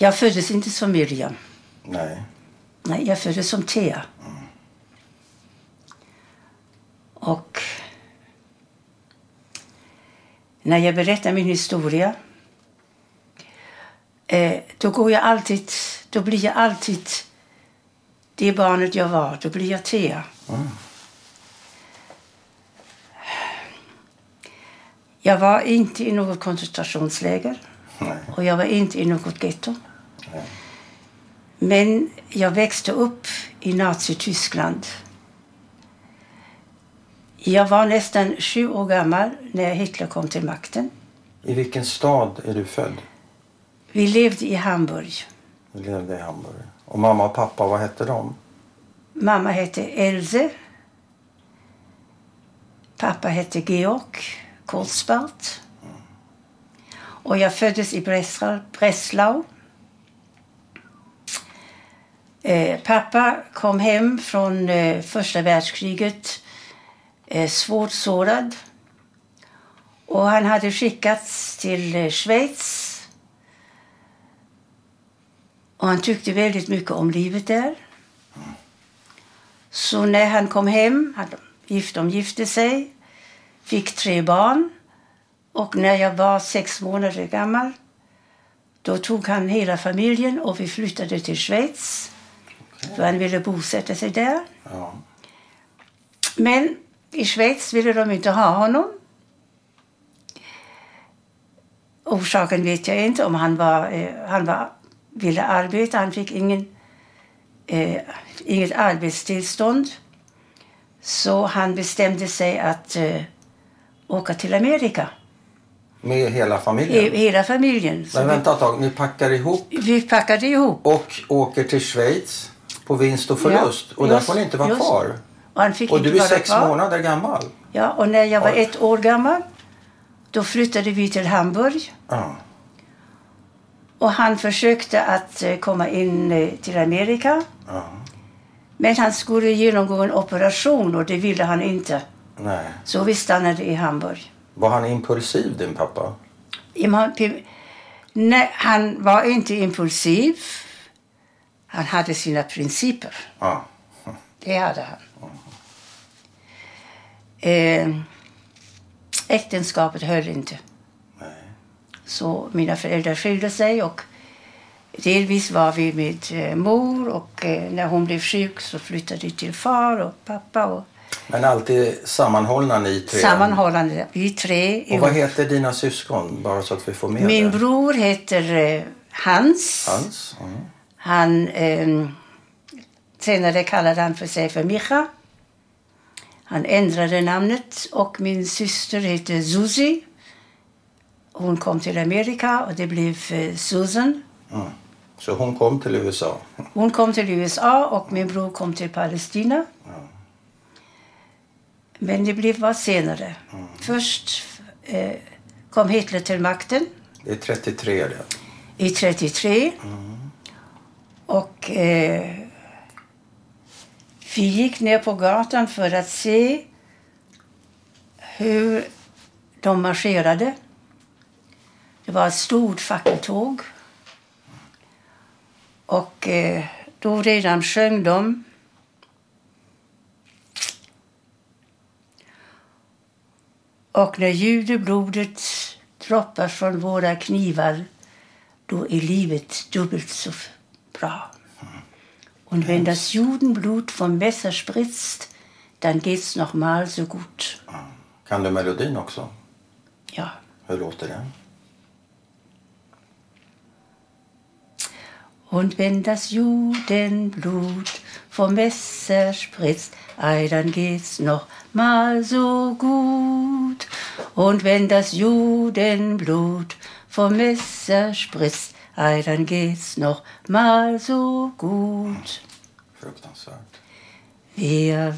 Jag föddes inte som Miriam. Nej. Nej, jag föddes som Thea. Och när jag berättar min historia eh, då går jag alltid, då blir jag alltid det barnet jag var. Då blir jag Thea. Jag var inte i något koncentrationsläger Nej. och jag var inte i något getto. Men jag växte upp i Nazityskland. Jag var nästan sju år gammal när Hitler kom till makten. I vilken stad är du född? Vi levde i Hamburg. Du levde i Hamburg. Och mamma och pappa, vad hette de? Mamma hette Else. Pappa hette Georg Kurzbart. Och jag föddes i Breslau. Eh, pappa kom hem från eh, första världskriget eh, svårt sårad. Och han hade skickats till eh, Schweiz. Och han tyckte väldigt mycket om livet där. Så när han kom hem, han gift, de gifte sig, fick tre barn. Och när jag var sex månader gammal då tog han hela familjen och vi flyttade till Schweiz. För han ville bosätta sig där. Ja. Men i Schweiz ville de inte ha honom. Orsaken vet jag inte. Om han, var, eh, han var, ville arbeta. Han fick ingen, eh, inget arbetstillstånd. Så han bestämde sig att eh, åka till Amerika. Med hela familjen? He, hela familjen. Men vänta ett tag, ni packar ihop vi packade ihop. och åker till Schweiz på vinst och förlust. Ja, och där just- får ni inte vara just. kvar. Och, Och du är sex kvar. månader gammal. Ja, och när jag var Oj. ett år gammal då flyttade vi till Hamburg. Ja. Och han försökte att eh, komma in eh, till Amerika. ja. Men han skulle genomgå en operation och det ville han inte. Nej. Så vi stannade i Hamburg. Var han impulsiv din pappa? Nej, han var inte impulsiv. Han hade sina principer. Ja. Det hade han. Eh, äktenskapet höll inte. Nej. Så mina föräldrar skilde sig och delvis var vi med eh, mor och eh, när hon blev sjuk så flyttade vi till far och pappa och Men alltid sammanhållna ni tre? sammanhållande. Vi tre Och vad heter dina syskon? Bara så att vi får med Min det. bror heter eh, Hans. Hans? Mm. Han, eh, senare kallade han för sig för Micha. Han ändrade namnet och min syster heter Susie. Hon kom till Amerika och det blev eh, Susan. Mm. Så hon kom till USA? Hon kom till USA och min bror kom till Palestina. Men det blev var senare. Först eh, kom Hitler till makten Det är 33 det. i 33. Och eh, vi gick ner på gatan för att se hur de marscherade. Det var ett stort fackeltåg. Och eh, då redan sjöng de Och när judeblodet droppar från våra knivar då är livet dubbelt så bra. Und wenn das Judenblut vom Messer spritzt, dann geht's noch mal so gut. Kan du melodin också? Ja. Hur låter den? Und wenn das Judenblut vom Messer spritzt, ei, dann geht's noch mal so gut. Und wenn das Judenblut vom Messer spritzt, ei, dann geht's noch mal so gut. Fruktansvärt. Wir,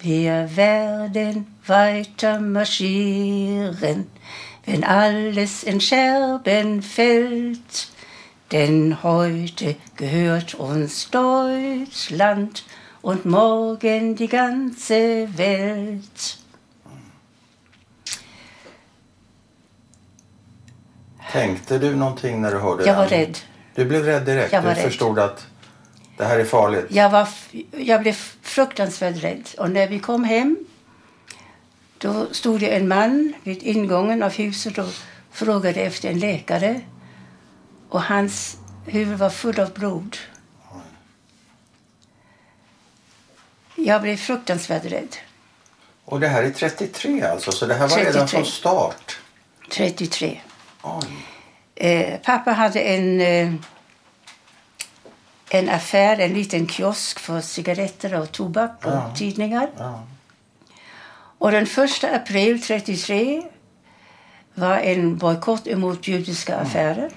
wir werden weiter marschieren, wenn alles in Scherben fällt. Denn heute gehört uns Deutschland und morgen die ganze Welt. Tänkte du någonting när du hörde Jag var den? rädd. Du blev rädd direkt? Jag var du rädd. förstod att det här är farligt? Jag, var, jag blev fruktansvärt rädd. Och när vi kom hem då stod det en man vid ingången av huset och frågade efter en läkare. Och hans huvud var fullt av blod. Jag blev fruktansvärt rädd. Och det här är 33 alltså, så det här var redan 33. från start? 33. Eh, pappa hade en, eh, en affär, en liten kiosk för cigaretter och tobak och Ja. tidningar. Ja. Och den 1 april 33 var en bojkott emot judiska affärer.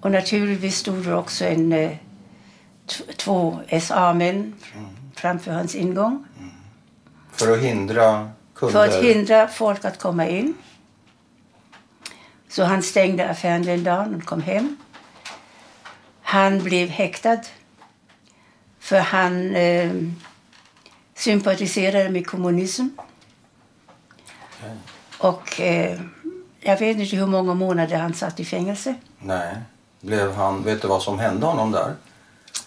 Och naturligtvis stod det också en, eh, två SA-män framför hans ingång För att hindra kunder? för att hindra folk att komma in. Så han stängde affären den dagen och kom hem. Han blev häktad för han eh, sympatiserade med kommunism. Okej. Och eh, jag vet inte hur många månader han satt i fängelse. Nej. Blev han, vet du vad som hände honom där?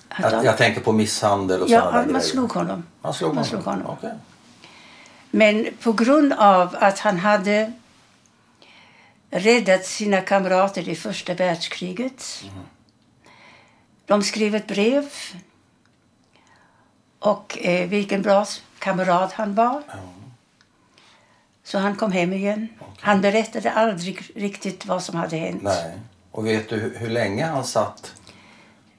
Att Jag, jag tänker på misshandel och ja, sådana man grejer. slog honom. Man slog man honom? slog honom. Okej. Men på grund av att han hade räddat sina kamrater i första världskriget. De skrev ett brev. Och eh, vilken bra kamrat han var. Ja. Så han kom hem igen. Han berättade aldrig riktigt vad som hade hänt. Nej. Och vet du hur, hur länge han satt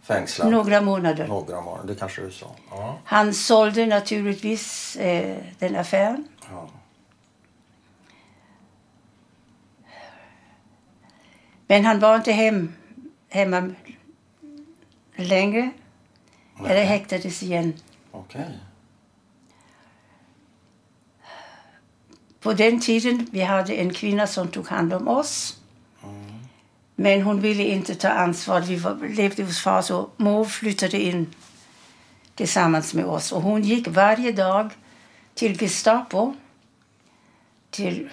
fängslad? Några månader. Några månader, det kanske du sa. Ja. Han sålde naturligtvis eh, den affären. ja. Men han var inte hem, hemma längre. Eller häktades igen. Okej. På den tiden vi hade en kvinna som tog hand om oss. Men hon ville inte ta ansvar. Vi var, levde hos far så mor flyttade in tillsammans med oss. Och hon gick varje dag till Gestapo till,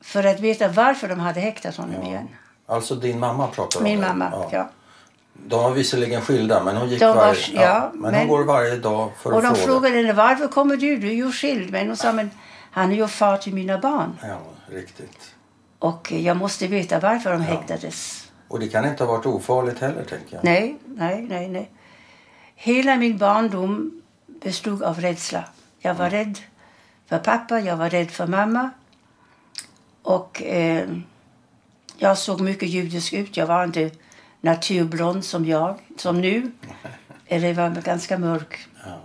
för att veta varför de hade häktat honom Ja. igen. Alltså din mamma pratar om Min det? mamma, ja. De var visserligen skilda men hon gick var- varje... ja, men, men- hon går varje dag för Och att de fråga. frågade henne varför kommer du? Du är ju skild. Men hon sa men han är ju far till mina barn. Ja, riktigt. Och jag måste veta varför de Ja. häktades. Och det kan inte ha varit ofarligt heller tänker jag. Nej, nej, nej, nej. Hela min barndom bestod av rädsla. Jag var rädd för pappa, jag var rädd för mamma. Och eh, jag såg mycket judisk ut. Jag var inte naturblond som jag, som nu. Eller var ganska mörk. Ja.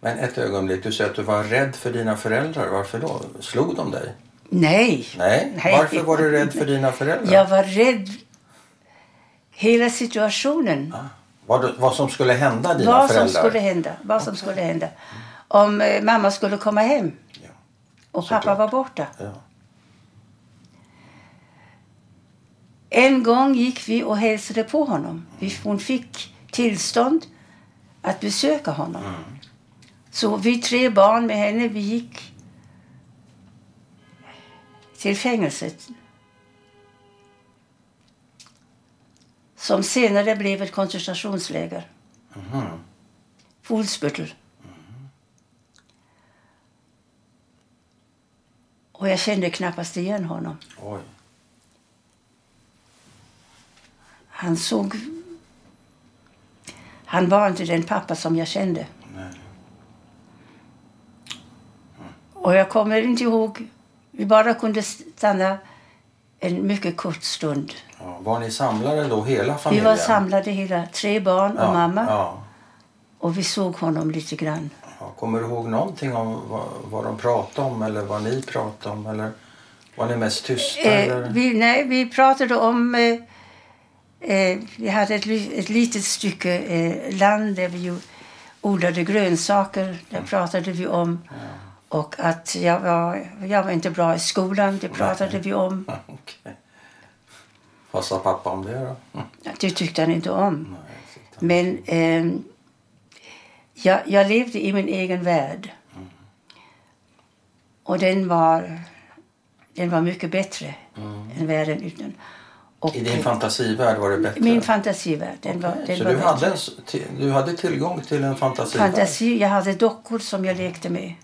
Men ett ögonblick, du säger att du var rädd för dina föräldrar. Varför då? Slog de dig? Nej. Nej. Nej. Varför var du rädd för dina föräldrar? Jag var rädd. Hela situationen. Ah, Vad, vad som skulle hända dina vad som föräldrar? skulle hända. Vad som skulle hända. Om eh, mamma skulle komma hem och pappa Såklart. var borta. Ja. En gång gick vi och hälsade på honom. Hon fick tillstånd att besöka honom. Så vi tre barn med henne, vi gick till fängelset. Som senare blev ett koncentrationsläger. Mhm. Fuhlsbüttel. Och jag kände knappast igen honom. Oj. Han såg... Han var inte den pappa som jag kände. Nej. Och jag kommer inte ihåg... Vi bara kunde stanna en mycket kort stund. Ja. Var ni samlade då, hela Vi familjen? var samlade hela, tre barn och ja. mamma. Ja. Och vi såg honom lite grann. Kommer du ihåg någonting om vad, vad de pratade om eller vad ni pratade om? Eller var ni mest tysta? Eh, eller? vi, nej, vi pratade om... Eh, eh, vi hade ett, ett litet stycke eh, land där vi odlade grönsaker. Där pratade vi om. Och att jag var, jag var inte bra i skolan. Det pratade vi om. Ja, Okej. Vad sa pappa om det då? Mm. Det tyckte han inte om. Nej, han. Men eh, jag, jag levde i min egen värld. Och den var, den var mycket bättre Mm. än världen utan. Och, I din fantasivärld var det bättre? min fantasivärld. Den var, den Så var du hade, en, du hade tillgång till en fantasivärld? Fantasi, jag hade dockor som jag lekte med.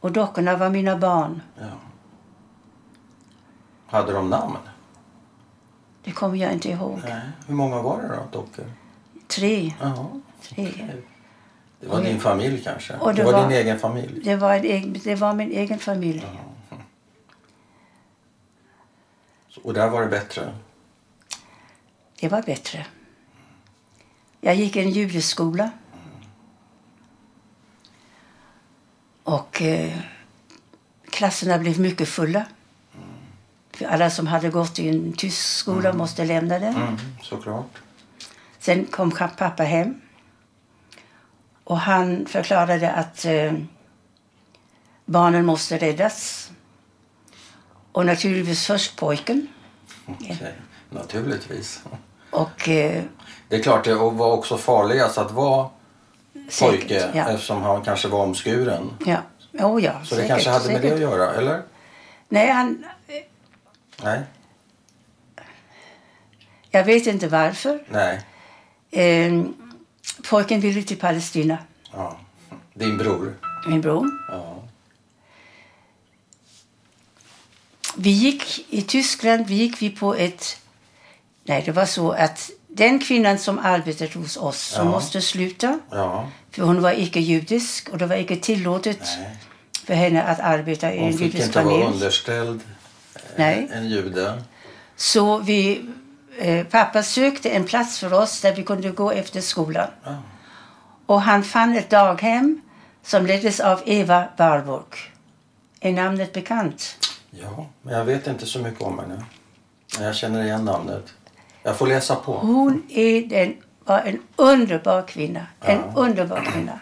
Och dockorna var mina barn. Ja. Hade de namn? Det kommer jag inte ihåg. Nej. Hur många var det då, dockor? Tre. Jaha. tre. Det var Och- din familj kanske? och det det var, var- din egen familj? Det var, en det var min egen familj. Så- Och där var det bättre? Det var bättre. Jag gick i en judeskola. Och eh, klasserna blev mycket fulla. För alla som hade gått i en tysk skola måste lämna den. Mm, såklart. Sen kom pappa hem. Och han förklarade att eh, barnen måste räddas. Och naturligtvis först pojken. Okej. Naturligtvis. Och eh, Det är klart, det var också farligast att vara säkert, pojke ja. eftersom han kanske var omskuren. Ja. Oh, ja, Så det säkert, kanske hade med det säkert. att göra, eller? Nej, han, Nej? jag vet inte varför. Nej. Eh, pojken ville till Palestina, Ja. Din bror? min bror. Ja. Vi gick i Tyskland vi gick vi på ett... Nej, det var så att den kvinnan som arbetade hos oss som Ja. måste sluta, Ja. för hon var icke judisk och det var icke tillåtet Nej. för henne att arbeta i en Hon fick judisk inte vara familj. underställd Nej. en jude. Så vi, eh, pappa sökte en plats för oss där vi kunde gå efter skolan. Ja. Och han fann ett daghem som leddes av Eva Warburg. Är namnet bekant? ja, men jag vet inte så mycket om henne. Men jag känner igen namnet. Jag får läsa på. Hon är den, var en underbar kvinna. En Ja. underbar kvinna.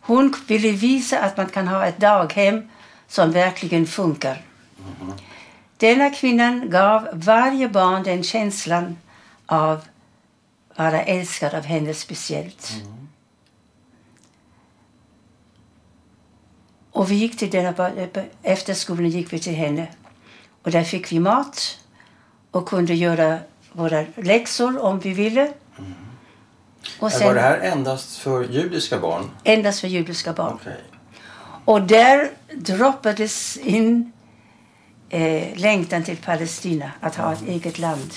Hon ville visa att man kan ha ett daghem som verkligen funkar. Denna kvinnan gav varje barn den känslan av vara älskad av henne speciellt. Och vi gick till denna, efter skolan gick vi till henne. Och där fick vi mat och kunde göra våra läxor om vi ville. Och Men sen var det här endast för judiska barn? endast för judiska barn. Okej. Och där droppades in eh, längtan till Palestina, att ha ett eget land.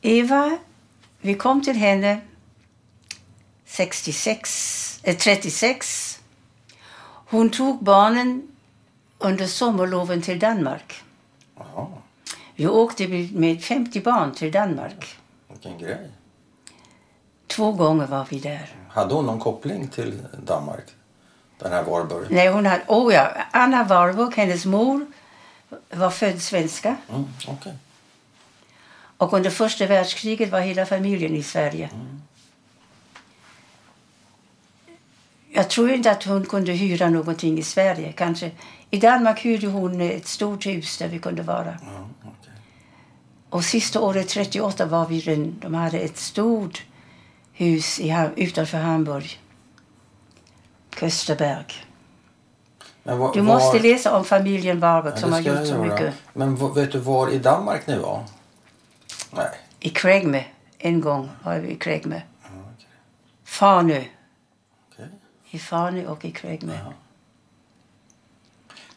Eva, vi kom till henne 66, eh, 36. Hon tog barnen under sommarloven till Danmark. Jaha, Vi åkte med 50 barn till Danmark. vilken grej. Två gånger var vi där. Hade hon någon koppling till Danmark? Den här Warburg? Nej, hon hade, oh ja, Anna Warburg, hennes mor, var född svenska. Mm, okej. Och under första världskriget var hela familjen i Sverige. Jag tror inte att hon kunde hyra någonting i Sverige. Kanske. I Danmark hyrde hon ett stort hus där vi kunde vara. Ja, okej. Och sista året, 38, var vi den, de hade ett stort hus i, utanför Hamburg. Kösterberg. Var, Du var- måste läsa om familjen Warburg Ja, som har gjort så göra. mycket. Men vet du var i Danmark ni var? Nej. I Kregme. En gång var vi i Kregme. Ja, okej. Farnö. Okej. I Farnö och i Kregme. Ja.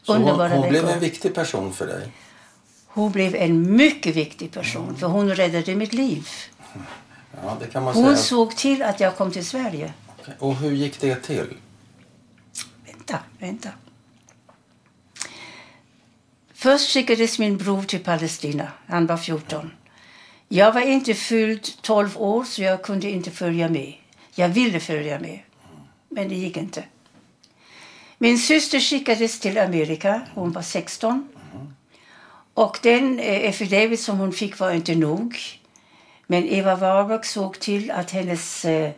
Så hon, hon blev en viktig person för dig? Hon blev en mycket viktig person för hon räddade mitt liv. Ja, det kan man Hon säga. såg till att jag kom till Sverige. Okej. Och hur gick det till? Vänta, vänta. Först skickades min bror till Palestina. Han var 14. Jag var inte fylld 12 år så jag kunde inte följa med. Jag ville följa med, men det gick inte. Min syster skickades till Amerika. Hon var 16. Och den eh, affidavit som hon fick var inte nog. Men Eva Warburg såg till att hennes eh,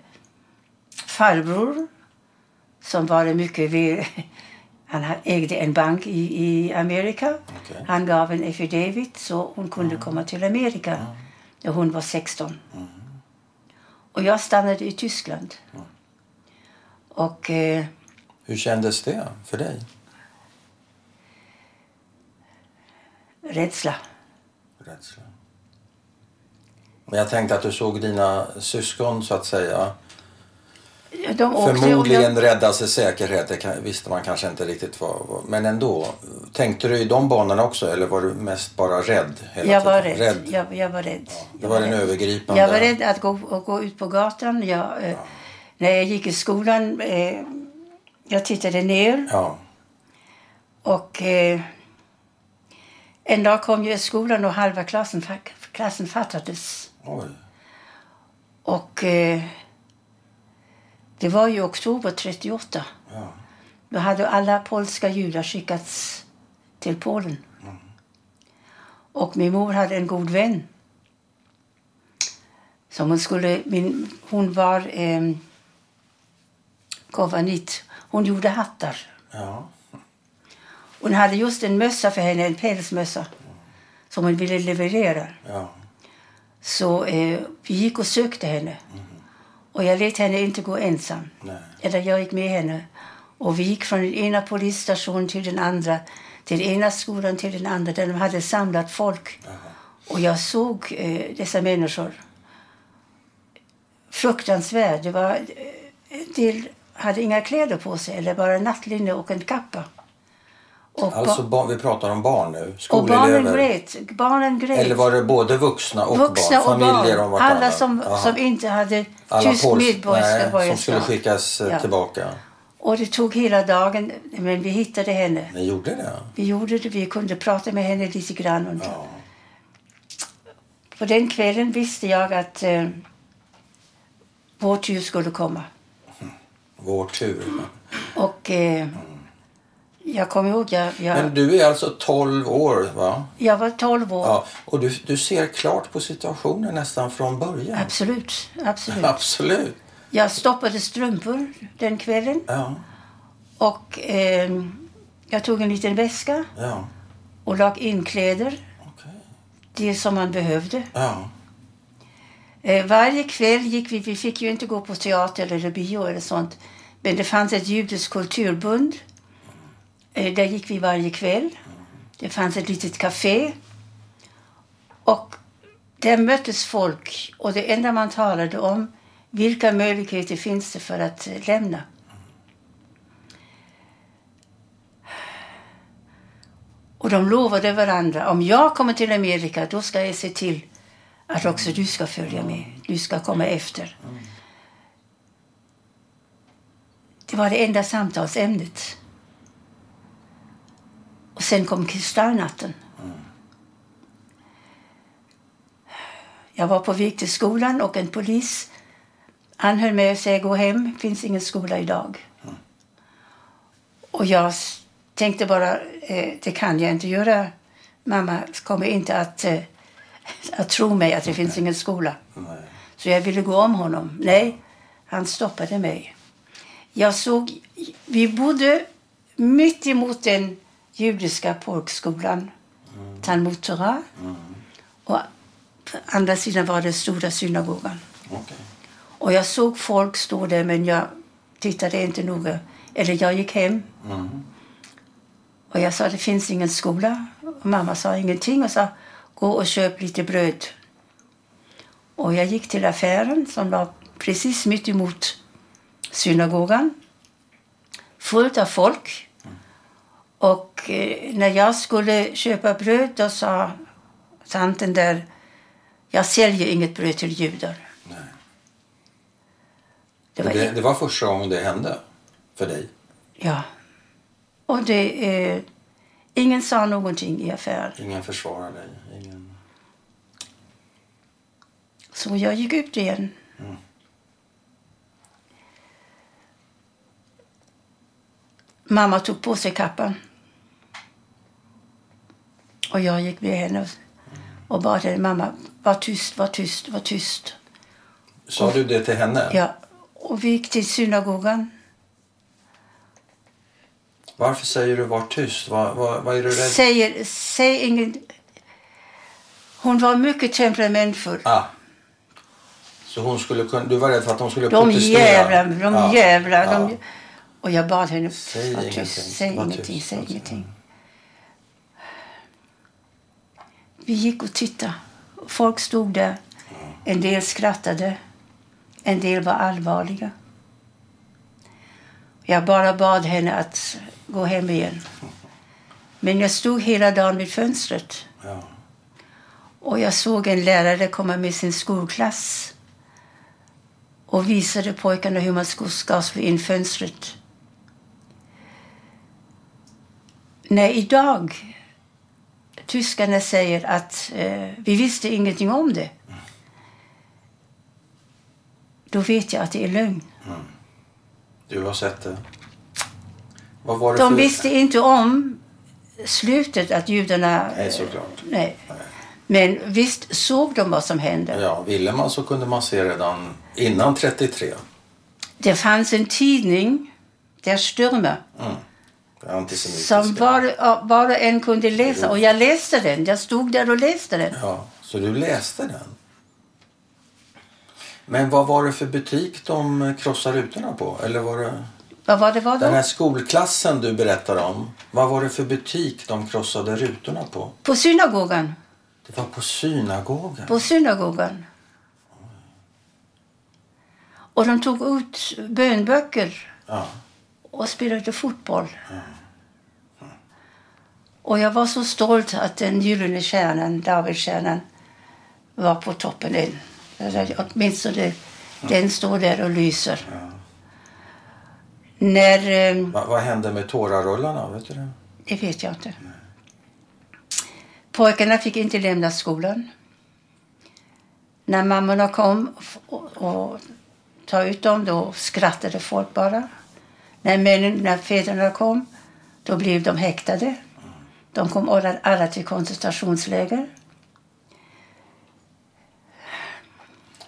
farbror som var mycket väl... Han ha- ägde en bank i, i Amerika. Okej. Han gav en affidavit så hon kunde komma till Amerika när hon var 16. Och jag stannade i Tyskland. Och eh, Hur kändes det för dig? Rädsla. Rädsla. Men jag tänkte att du såg dina syskon så att säga förmodligen jag, rädda sig säkerhet. Det kan, visste man kanske inte riktigt vad. Men ändå. Tänkte du i de banorna också eller var du mest bara rädd? Hela jag var tiden? rädd. Jag, jag var rädd. Det Jag var den rädd. övergripande. Jag var rädd att gå, att gå ut på gatan. Jag, eh, När jag gick i skolan, eh, jag tittade ner Ja. och eh, en dag kom jag i skolan och halva klassen, klassen fattades. Oj. Och eh, det var ju oktober 38. Ja. Då hade alla polska judar skickats till Polen. Och min mor hade en god vän. Som hon skulle... Min, hon var eh, kovanit. Hon gjorde hattar. Ja. Hon hade just en mössa för henne, en pälsmössa. Som hon ville leverera. Ja. Så eh, vi gick och sökte henne. Och jag lät henne inte gå ensam. Nej. Eller jag gick med henne. Och vi gick från den ena polisstationen till den andra. Till den ena skolan till den andra där de hade samlat folk. Och jag såg eh, dessa människor. Fruktansvärt. Det var, eh, en del hade inga kläder på sig eller bara nattlinne och en kappa. Och, Alltså barn, vi pratar om barn nu. och barnen grät. Barnen grät. Eller var det både vuxna och Vuxna barn? och Familjer barn. Alla som, som inte hade Alla tyst medborgarskap. som skulle skickas eh, Ja. tillbaka. Och det tog hela dagen, men vi hittade henne. Ni gjorde det? Vi gjorde det, vi kunde prata med henne lite grann. Och Ja. På den kvällen visste jag att eh, vår tur skulle komma. Vår tur. Och eh, jag kommer ihåg, jag, jag, Men du är alltså 12 år va? jag var 12 år. Ja. Och du, du ser klart på situationen nästan från början? Absolut, absolut. Absolut. Jag stoppade strumpor den kvällen Ja. och eh, jag tog en liten väska Ja. och lag in kläder, Okej. det som man behövde. Ja. Eh, varje kväll gick vi, vi fick ju inte gå på teater eller bio eller sånt, men det fanns ett judiskt kulturbund. Eh, där gick vi varje kväll. Det fanns ett litet café. Och där möttes folk och det enda man talade om vilka möjligheter finns det för att eh, lämna. Och de lovade varandra, om jag kommer till Amerika då ska jag se till att också du ska följa med. Du ska komma efter. Det var det enda samtalsämnet. Och sen kom kristallnatten. Jag var på väg till skolan och en polis anhöll mig och sa gå hem, det finns ingen skola idag. Och jag tänkte bara, eh, det kan jag inte göra. Mamma kommer inte att, eh, att tro mig att det finns ingen skola. Nej. Så jag ville gå om honom. Nej, han stoppade mig. Jag såg, vi bodde mitt emot den judiska pojkskolan, Talmud Torah. Och på andra sidan var det stora synagogan. Okej. Och jag såg folk stå där, men jag tittade inte noga. Eller jag gick hem. Mm. Och jag sa, det finns ingen skola. Och mamma sa ingenting och sa, gå och köp lite bröd. Och jag gick till affären som var precis mitt emot synagogan. Fullt av folk. Och eh, när jag skulle köpa bröd då sa tanten där, jag säljer inget bröd till judar. Nej. Det var det, det var första gången det hände för dig? Ja. Och det, eh, ingen sa någonting i affären. Ingen försvarar dig? Ingen... Så jag gick ut igen. Mm. Mamma tog på sig kappan. Och jag gick med henne och bad henne, mamma, var tyst, var tyst, var tyst. Sa du det till henne? Ja. Och vi gick till synagogan. Varför säger du var tyst? Vad, vad, vad är du rädd Säger, säg ingen... Hon var mycket temperamentfull. Ah. Så hon skulle du var rädd för att hon skulle De protestera? jävlar, de Ja. jävlar. Ja. De, och jag bad henne, Säg var ingenting, tyst, säg var ingenting, tyst, säg ingenting. Vi gick och tittade. Folk stod där. En del skrattade. En del var allvarliga. Jag bara bad henne att gå hem igen. Men jag stod hela dagen vid fönstret. Ja. Och jag såg en lärare komma med sin skolklass och visade pojkarna hur man ska ska slå in fönstret. När idag tyskarna säger att eh, vi visste ingenting om det då vet jag att det är lögn. Du har sett det. Vad var det De för... visste inte om slutet, att judarna... Nej, såklart. Nej. Men visst såg de vad som hände. Ja, ville man så kunde man se redan innan 33. Det fanns en tidning, Der Stürmer, antisemitiska. Som var, var och en kunde läsa. Och jag läste den. Jag stod där och läste den. Ja, så du läste den? Men vad var det för butik de krossade rutorna på? Eller var det Vad var det var den här då? skolklassen du berättade om? Vad var det för butik de krossade rutorna på? På synagogan. Det var på synagogan. På synagogan. Och de tog ut bönböcker Ja. och spelade fotboll. Och jag var så stolt att den gyllene stjärnan, Davidstjärnan, var på toppen än. Alltså, Åtminstone den står där och lyser. När... Eh, Va, vad hände med tårarullarna? Vet du det? det vet jag inte. Pojkarna fick inte lämna skolan. När mammorna kom och, och ta ut dem, då skrattade folk bara. När männen, när fäderna kom, då blev de häktade. De kom alla, alla till koncentrationsläger.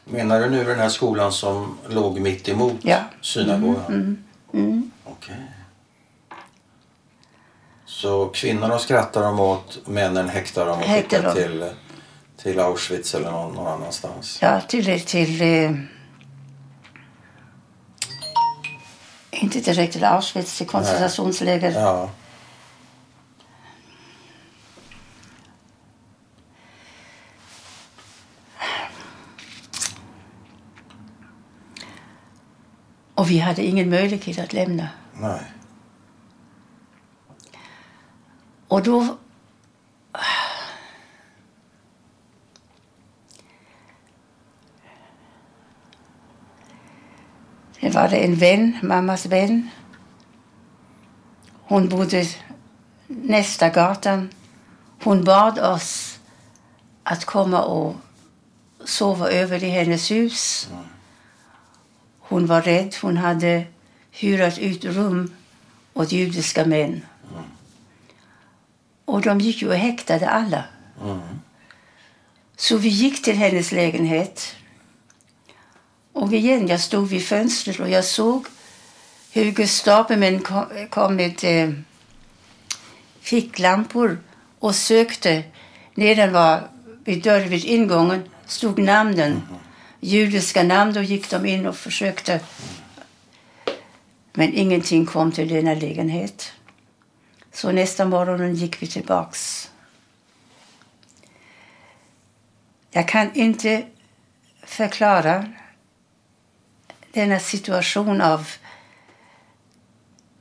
Menar du nu den här skolan som låg mitt emot Ja. synagogan? Mm. Okej. Så kvinnorna skrattar de åt, männen häktar dem och Häktar skickar till, till Auschwitz eller någon, någon annanstans. Ja, till... till eh, inte direkt till Auschwitz, till koncentrationsläger. Ja. Och vi hade ingen möjlighet att lämna. Nej. Och då... Det var det en vän, mammas vän. Hon bodde nästa gatan. Hon bad oss att komma och sova över i hennes hus. Hon var rädd. Hon hade hyrat ut rum åt judiska män. Och de gick ju och häktade alla. Mm. Så vi gick till hennes lägenhet. Och igen, jag stod vid fönstret och jag såg hur Gestapomän kom, kom med eh, ficklampor och sökte. Nedan var, vid dörren vid ingången, stod namnen. Judiska namn. Då gick de in och försökte. Men ingenting kom till denna lägenhet. Så nästa morgon gick vi tillbaks. Jag kan inte förklara denna situation av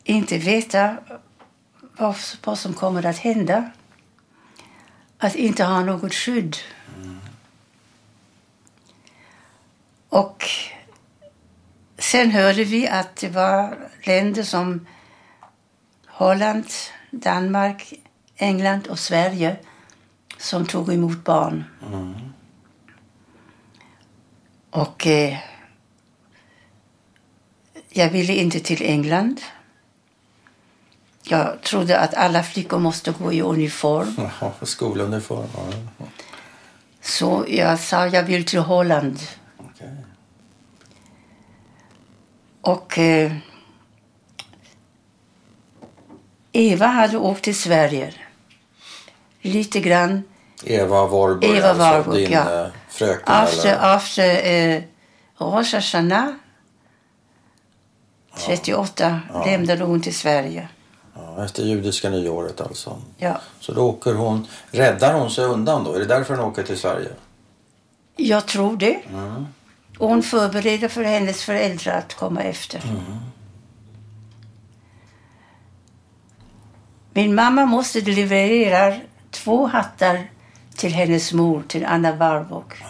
inte veta vad, vad som kommer att hända. Att inte ha något skydd. Och sen hörde vi att det var länder som Holland, Danmark, England och Sverige som tog emot barn. Och eh, jag ville inte till England. Jag trodde att alla flickor måste gå i uniform. Jaha, skoluniform. Ja. Så jag sa jag vill till Holland. Okej. Och eh, Eva hade åkt till Sverige. Lite grann Eva Warburg, Eva alltså Warburg, din ja. eh, fröken? efter, eller? efter eh, Rosh Hashanah 38 lämnade hon till Sverige. Ja, efter judiska nyåret alltså. Ja. Så då åker hon, räddar hon sig undan då? Är det därför hon åker till Sverige? Jag tror det. Mm. Och hon förbereder för hennes föräldrar att komma efter. Min mamma måste leverera två hattar till hennes mor, till Anna Warburg.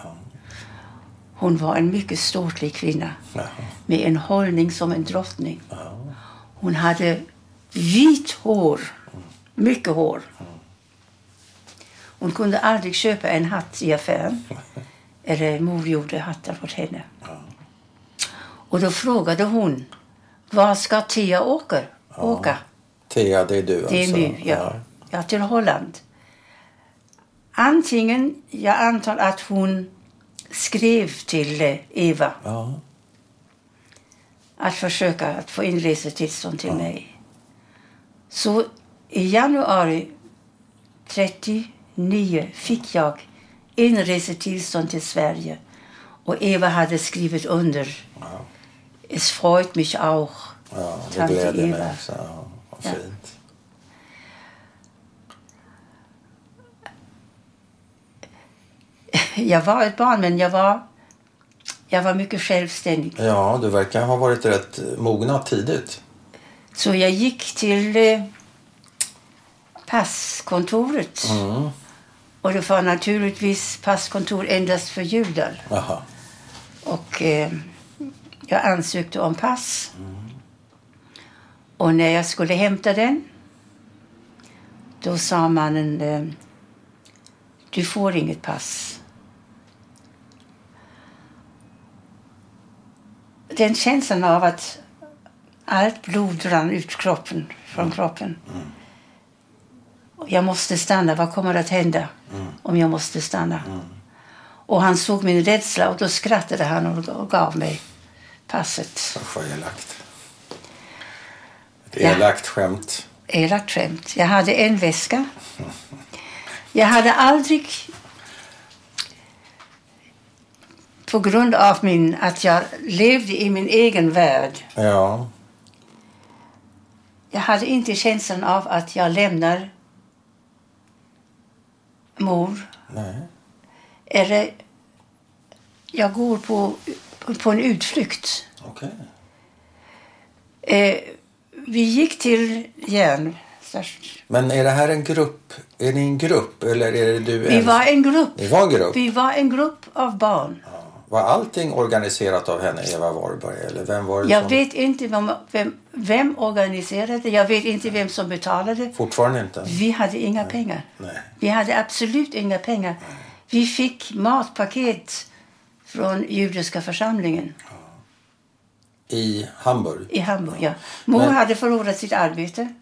Hon var en mycket ståtlig kvinna med en hållning som en drottning. Hon hade vitt hår, mycket hår. Hon kunde aldrig köpa en hatt i affären. Eller mor gjorde hattar åt henne. Och då frågade hon, var ska Tia åka? åka? Thea, det är du Det är alltså? nu, ja. ja. till Holland. Antingen, jag antar att hon skrev till eh, Eva Ja. att försöka att få inresetillstånd till mig. Så i januari 39 fick jag inresetillstånd till Sverige. Och Eva hade skrivit under. Ja. Es freut mich auch. Ja, det gläder mig. Ja, vad Ja. fint. Jag var ett barn, men jag var, jag var mycket självständig. Ja, du verkar ha varit rätt mognad tidigt. Så jag gick till eh, passkontoret. Mm. Och det var naturligtvis passkontor endast för judar. Jaha. Och eh, jag ansökte om pass. Och när jag skulle hämta den då sa mannen eh, du får inget pass. Den känslan av att allt blod rann ut kroppen, från kroppen. Och jag måste stanna. Vad kommer att hända om jag måste stanna? Och han såg min rädsla och då skrattade han och och gav mig passet. Usch vad elakt. Ett Ja. elakt skämt. Elakt skämt. Jag hade en väska. Jag hade aldrig... På grund av min, att jag levde i min egen värld. Ja. Jag hade inte känslan av att jag lämnar mor. Nej. Eller jag går på, på en utflykt. Okej. Eh, vi gick till järn. Men är det här en grupp? Är ni en grupp eller är det du Vi ensam? var en grupp. Ni var en grupp? Vi var en grupp av barn. Var allting organiserat av henne, Eva Warburg? Eller vem var det Jag som... vet inte vem, vem, vem organiserade. Jag vet inte vem som betalade. Fortfarande inte? Vi hade inga pengar. Nej. Vi hade absolut inga pengar. Vi fick matpaket från judiska församlingen I Hamburg? i Hamburg. Ja. Mor Men- hade förlorat sitt arbete.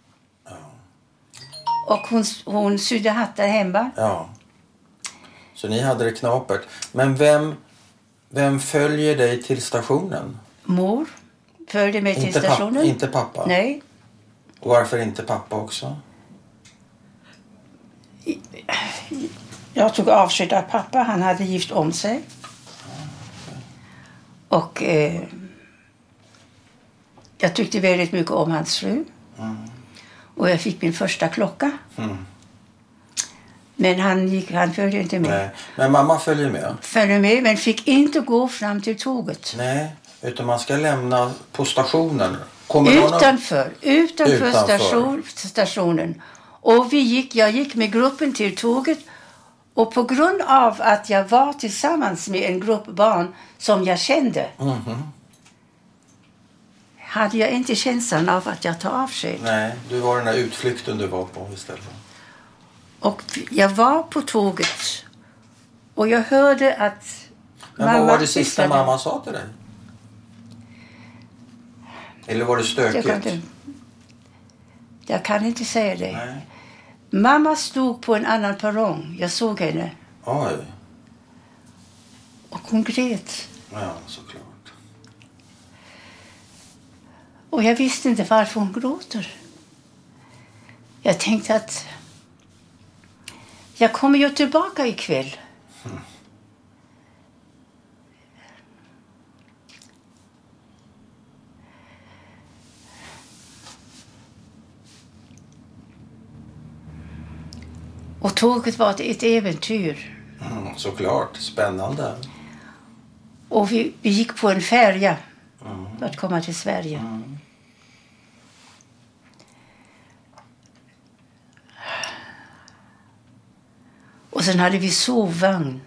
Och hon, hon sydde hattar hemma. Ja. Så ni hade det knapert. Men vem, vem följer dig till stationen? Mor följde med till Inte, stationen. pappa, inte pappa? Nej. Och varför inte pappa också? Jag tog avsked av pappa. Han hade gift om sig. Och eh, jag tyckte väldigt mycket om hans fru. Och jag fick min första klocka. Mm. Men han, gick, han följde inte med. Nej. Men mamma följer med? Följde med, men fick inte gå fram till tåget. Nej, utan man ska lämna på stationen. Kommer någon? Utanför, utanför, Utanför. Station, stationen. Och vi gick, jag gick med gruppen till tåget. Och på grund av att jag var tillsammans med en grupp barn som jag kände Mhm. hade jag inte känslan av att jag tar avsked. Nej, du var den där utflykten du var på istället. Och jag var på tåget och jag hörde att Men vad var det sista viskade. mamma sa till dig? Eller var det Jag stökigt? kan, inte, jag kan inte säga det. Nej. Mamma stod på en annan perrong. Jag såg henne Oj. och hon grät. Ja, såklart. Och jag visste inte varför hon gråter. Jag tänkte att jag kommer ju tillbaka ikväll. Mm. Och tåget var ett äventyr. Mm, såklart. Spännande. Och vi, vi gick på en färja mm. för att komma till Sverige. Mm. Och sen hade vi sovvagn.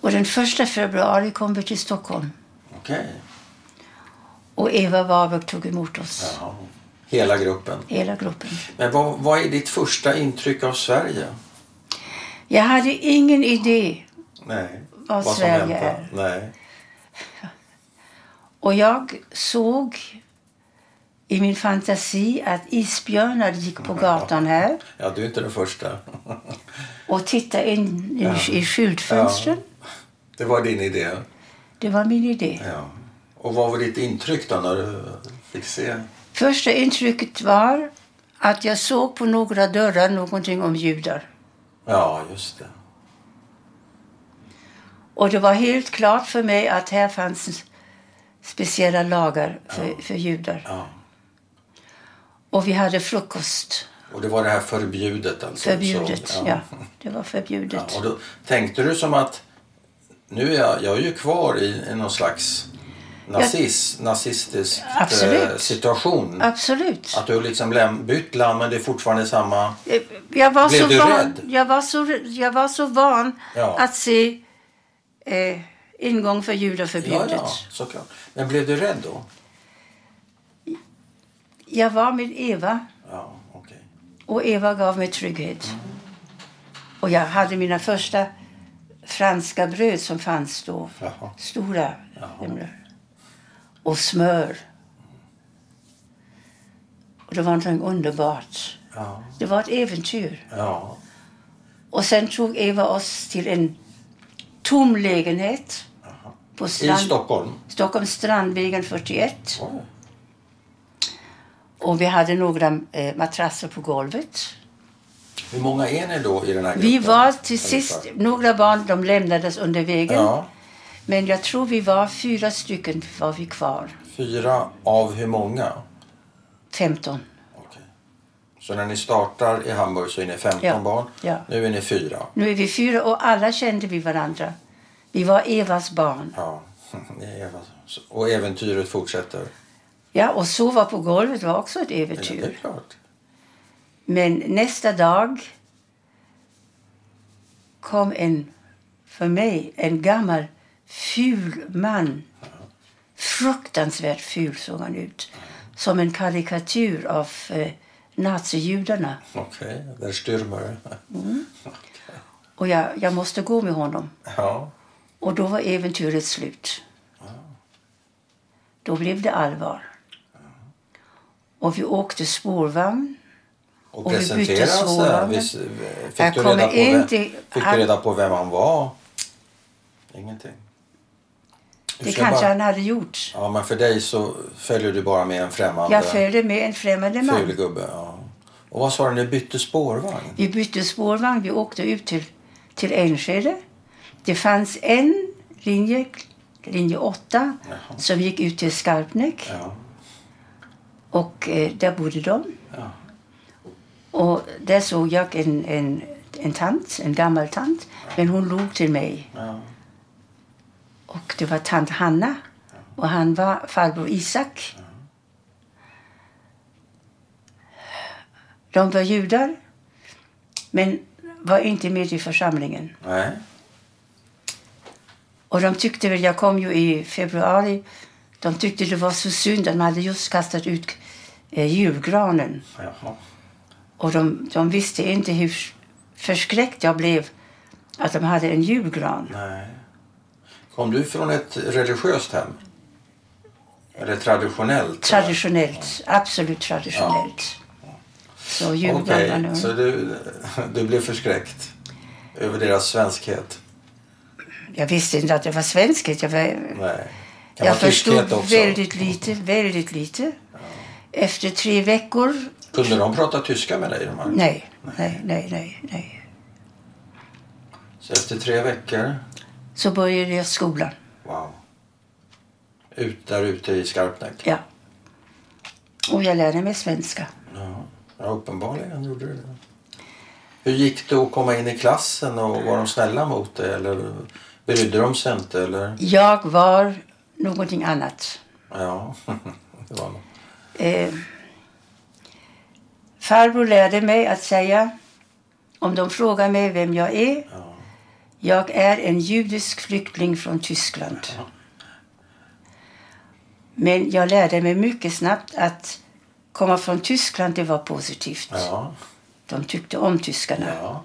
Och den första februari kom vi till Stockholm. Okej. Och Eva Warburg tog emot oss. Ja. Hela gruppen. Hela gruppen. Men vad, vad är ditt första intryck av Sverige? Jag hade ingen idé. Nej. Vad som Sverige är. Nej. Och jag såg i min fantasi att isbjörnar gick på gatan här Ja, du är inte den första. och tittade in i, i skyltfönstren. Det var din idé. Det var min idé. Ja. Och vad var ditt intryck då när du fick se? Första intrycket var att jag såg på några dörrar någonting om judar. Ja, just det. Och det var helt klart för mig att här fanns speciella lagar för, för judar. Ja. Och vi hade frukost. Och det var det här förbjudet alltså? Förbjudet, Så, ja. Det var förbjudet. Ja, och då tänkte du som att nu är jag, jag är ju kvar i, i någon slags nazis, nazistisk eh, Absolut. situation. Absolut. Att du liksom läm- bytt land men det är fortfarande samma... Jag var, Blev så du van, rädd? jag, var så, jag var så van Ja. att se eh, ingång för judar Ja, förbjudet. ja, såklart. Men blev du rädd då? Jag var med Eva Ja, okej. och Eva gav mig trygghet. Och jag hade mina första franska bröd som fanns då. Jaha. Stora. himlar. Och smör. Och det var någonting underbart. Ja, Det var ett äventyr. ja, Och sen tog Eva oss till en tom lägenhet på I strand, Stockholm? Stockholms Strandvägen 41. Oj. Och vi hade några eh, matrasser på golvet. Hur många är ni då i den här gruppen? Vi var till sist, några barn de lämnades under vägen. Ja, Men jag tror vi var fyra stycken var vi kvar. fyra av hur många? 15. Okej. Så när ni startar i Hamburg så är ni 15 Ja, barn. ja. Nu är ni fyra. Nu är vi fyra och alla kände vi varandra. Vi var Evas barn. Ja. Eva. Och äventyret fortsätter. Ja, och sova på golvet var också ett Ja, äventyr. klart. Men nästa dag kom en, för mig, en gammal ful man. Fruktansvärt ful såg han ut. Som en karikatyr av eh, nazijudarna. Okej, där styrmer Och jag, jag måste gå med honom. Ja. Och då var äventyret slut. Då blev det allvar. Och vi åkte spårvagn. Och, Och vi bytte presentera sig. sovvagnen. Vis- Fick, Jag du kommer reda, på vem, fick han- du reda på vem han var? Ingenting. Det kanske bara- han hade gjort. Ja, men för dig så följer du bara med en främmande Jag följde med en främmande man. ful gubbe. Ja. Och vad sa du, ni bytte spårvagn? Vi bytte spårvagn. Vi åkte ut till, till Enskede. Det fanns en linje, linje 8, Jaha. som gick ut till Skarpnäck. Ja. Och eh, där bodde de. Ja. Och där såg jag en, en, en tant, en gammal tant. Men hon log till mig. Ja. Och det var tant Hanna. Och han var farbror Isak. De var judar. Men var inte med i församlingen. Nej. Och de tyckte väl, jag kom ju i februari. De tyckte det var så synd att man hade just kastat ut eh, julgranen. Jaha. Och de, de visste inte hur förskräckt jag blev att de hade en julgran. Nej. Kom du från ett religiöst hem? Eller traditionellt? Traditionellt, absolut traditionellt. Så Okej, julgranen. så du, du blev förskräckt över deras svenskhet? Jag visste inte att det var svenskhet. Jag, var, Nej. Jag förstod också? väldigt lite, väldigt lite. Efter tre veckor, Kunde de prata tyska med dig? De nej, nej, nej, nej, nej. Så efter tre veckor, Så började jag skolan. wow. Ut där ute i Skarpnäck? Ja. Och jag lärde mig svenska. Ja. Ja, uppenbarligen gjorde du det. Hur gick det att komma in i klassen och var de snälla mot dig eller brydde de sig inte? Eller? Jag var någonting annat. Ja, det var något. Eh, farbror lärde mig att säga, om de frågar mig vem jag är, Ja. jag är en judisk flykting från Tyskland. Ja. Men jag lärde mig mycket snabbt att komma från Tyskland, det var positivt. Ja, De tyckte om tyskarna. ja,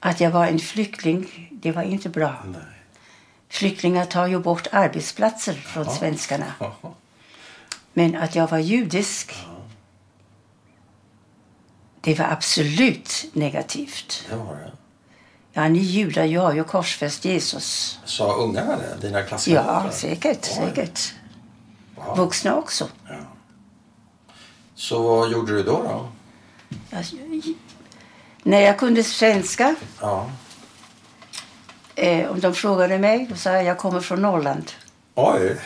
Att jag var en flykting, det var inte bra. nej. Flyktingar tar ju bort arbetsplatser från svenskarna. Ja, Men att jag var judisk, det var absolut negativt. det var det. Ja, ni judar, jag har ju korsfäst Jesus. Sa ungarna det? Dina klasskamrater? Ja, säkert, Oj. säkert. Ja. Vuxna också. Så vad gjorde du då? då? Jag, när jag kunde svenska, Ja. eh, om de frågade mig, då sa jag jag kommer från Norrland. Oj!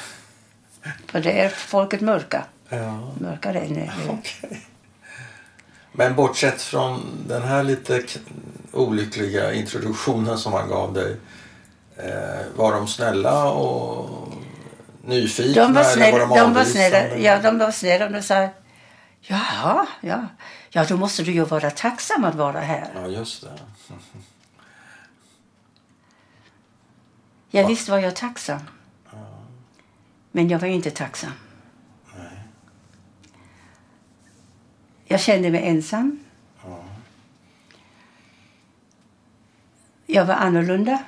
För det är folket mörka. Ja, Mörkare än... okej. Men bortsett från den här lite olyckliga introduktionen som han gav dig. Eh, var de snälla och nyfikna? De var snälla. de De var snälla. Ja, de var snälla. De sa, jaha, ja. Ja, då måste du ju vara tacksam att vara här. Ja, just det. Ja, visst var jag tacksam. Men jag var inte tacksam. Nej. Jag kände mig ensam. Ja. Jag var annorlunda.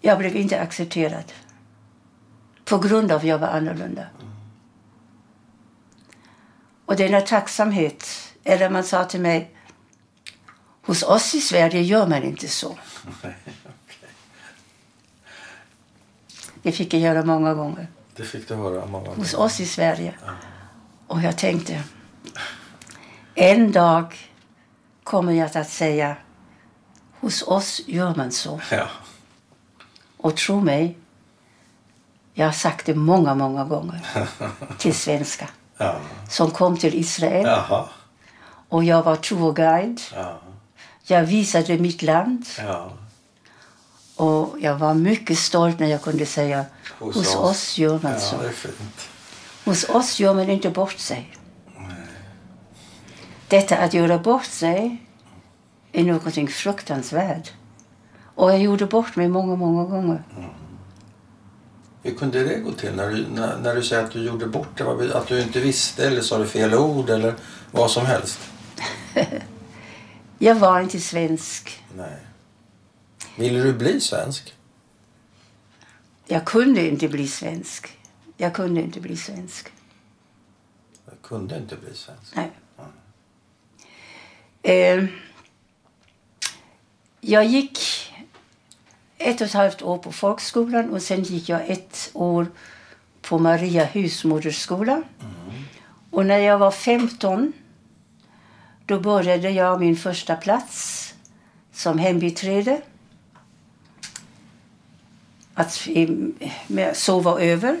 Jag blev inte accepterad. På grund av att jag var annorlunda. Och denna tacksamhet, eller man sa till mig, hos oss i Sverige gör man inte så. Nej, Det fick jag göra många gånger. Det fick du höra många gånger. Hos oss i Sverige. Och jag tänkte, en dag kommer jag att säga, hos oss gör man så. Ja. Och tro mig, jag har sagt det många, många gånger till svenska Ja. som kom till Israel. Jaha. Och jag var tourguide. Ja. Jag visade mitt land. Ja. Och jag var mycket stolt när jag kunde säga Hos hos, oss. oss. gör man ja, så. fint. Hos oss gör man inte bort sig. Detta att göra bort sig är någonting fruktansvärt. Och jag gjorde bort mig många, många gånger. Hur kunde det gå till? När du, när, när du säger att du gjorde bort det, att du inte visste eller sa du fel ord eller vad som helst? Jag var inte svensk. Nej. Ville du bli svensk? Jag kunde inte bli svensk. Jag kunde inte bli svensk. Jag kunde inte bli svensk. Nej. Eh, jag gick ett och ett halvt år på folkskolan och sen gick jag ett år på Maria husmodersskola. Och när jag var 15 då började jag min första plats som hembiträde. Att sova över.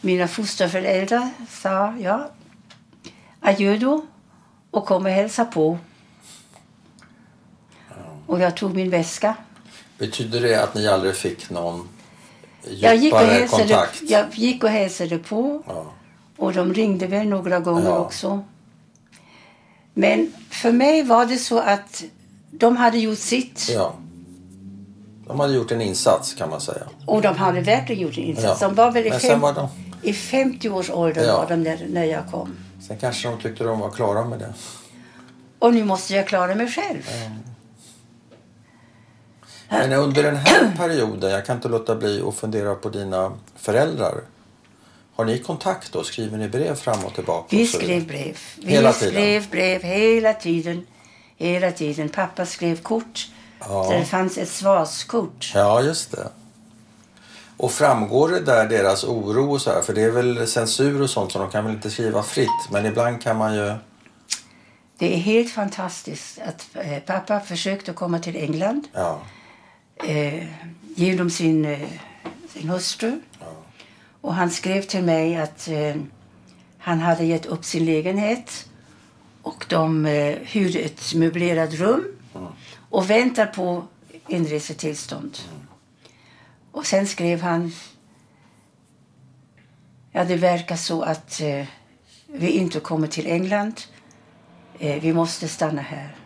Mina fosterföräldrar sa ja, adjö då och kom och hälsa på. Och jag tog min väska. Betyder det att ni aldrig fick någon Jag gick, och djupare hälsade, kontakt? jag gick och hälsade på Ja. och de ringde väl några gånger Ja. också. Men för mig var det så att de hade gjort sitt ja. De hade gjort en insats kan man säga. och de hade verkligen gjort en insats. Ja. De var väl i, fem, var de, i 50-årsåldern Ja. var de när, när jag kom. sen kanske de tyckte de var klara med det. Och nu måste jag klara mig själv. Men under den här perioden, jag kan inte låta bli att fundera på dina föräldrar. Har ni kontakt då? Skriver ni brev fram och tillbaka? Vi skrev brev. Vi Hela tiden? skrev brev hela tiden. Hela tiden. Pappa skrev kort. Ja. Där det fanns ett svarskort. Ja, just det. Och framgår det där deras oro och så här? För det är väl censur och sånt så de kan väl inte skriva fritt. Men ibland kan man ju... Det är helt fantastiskt att eh, pappa försökte komma till England Ja, eh, genom sin, eh, sin hustru. Ja. Och han skrev till mig att eh, Han hade gett upp sin lägenhet och de eh, hyrde ett möblerat rum och väntar på inresetillstånd. Och sen skrev han Ja, det verkar så att eh, vi inte kommer till England. Eh, vi måste stanna här.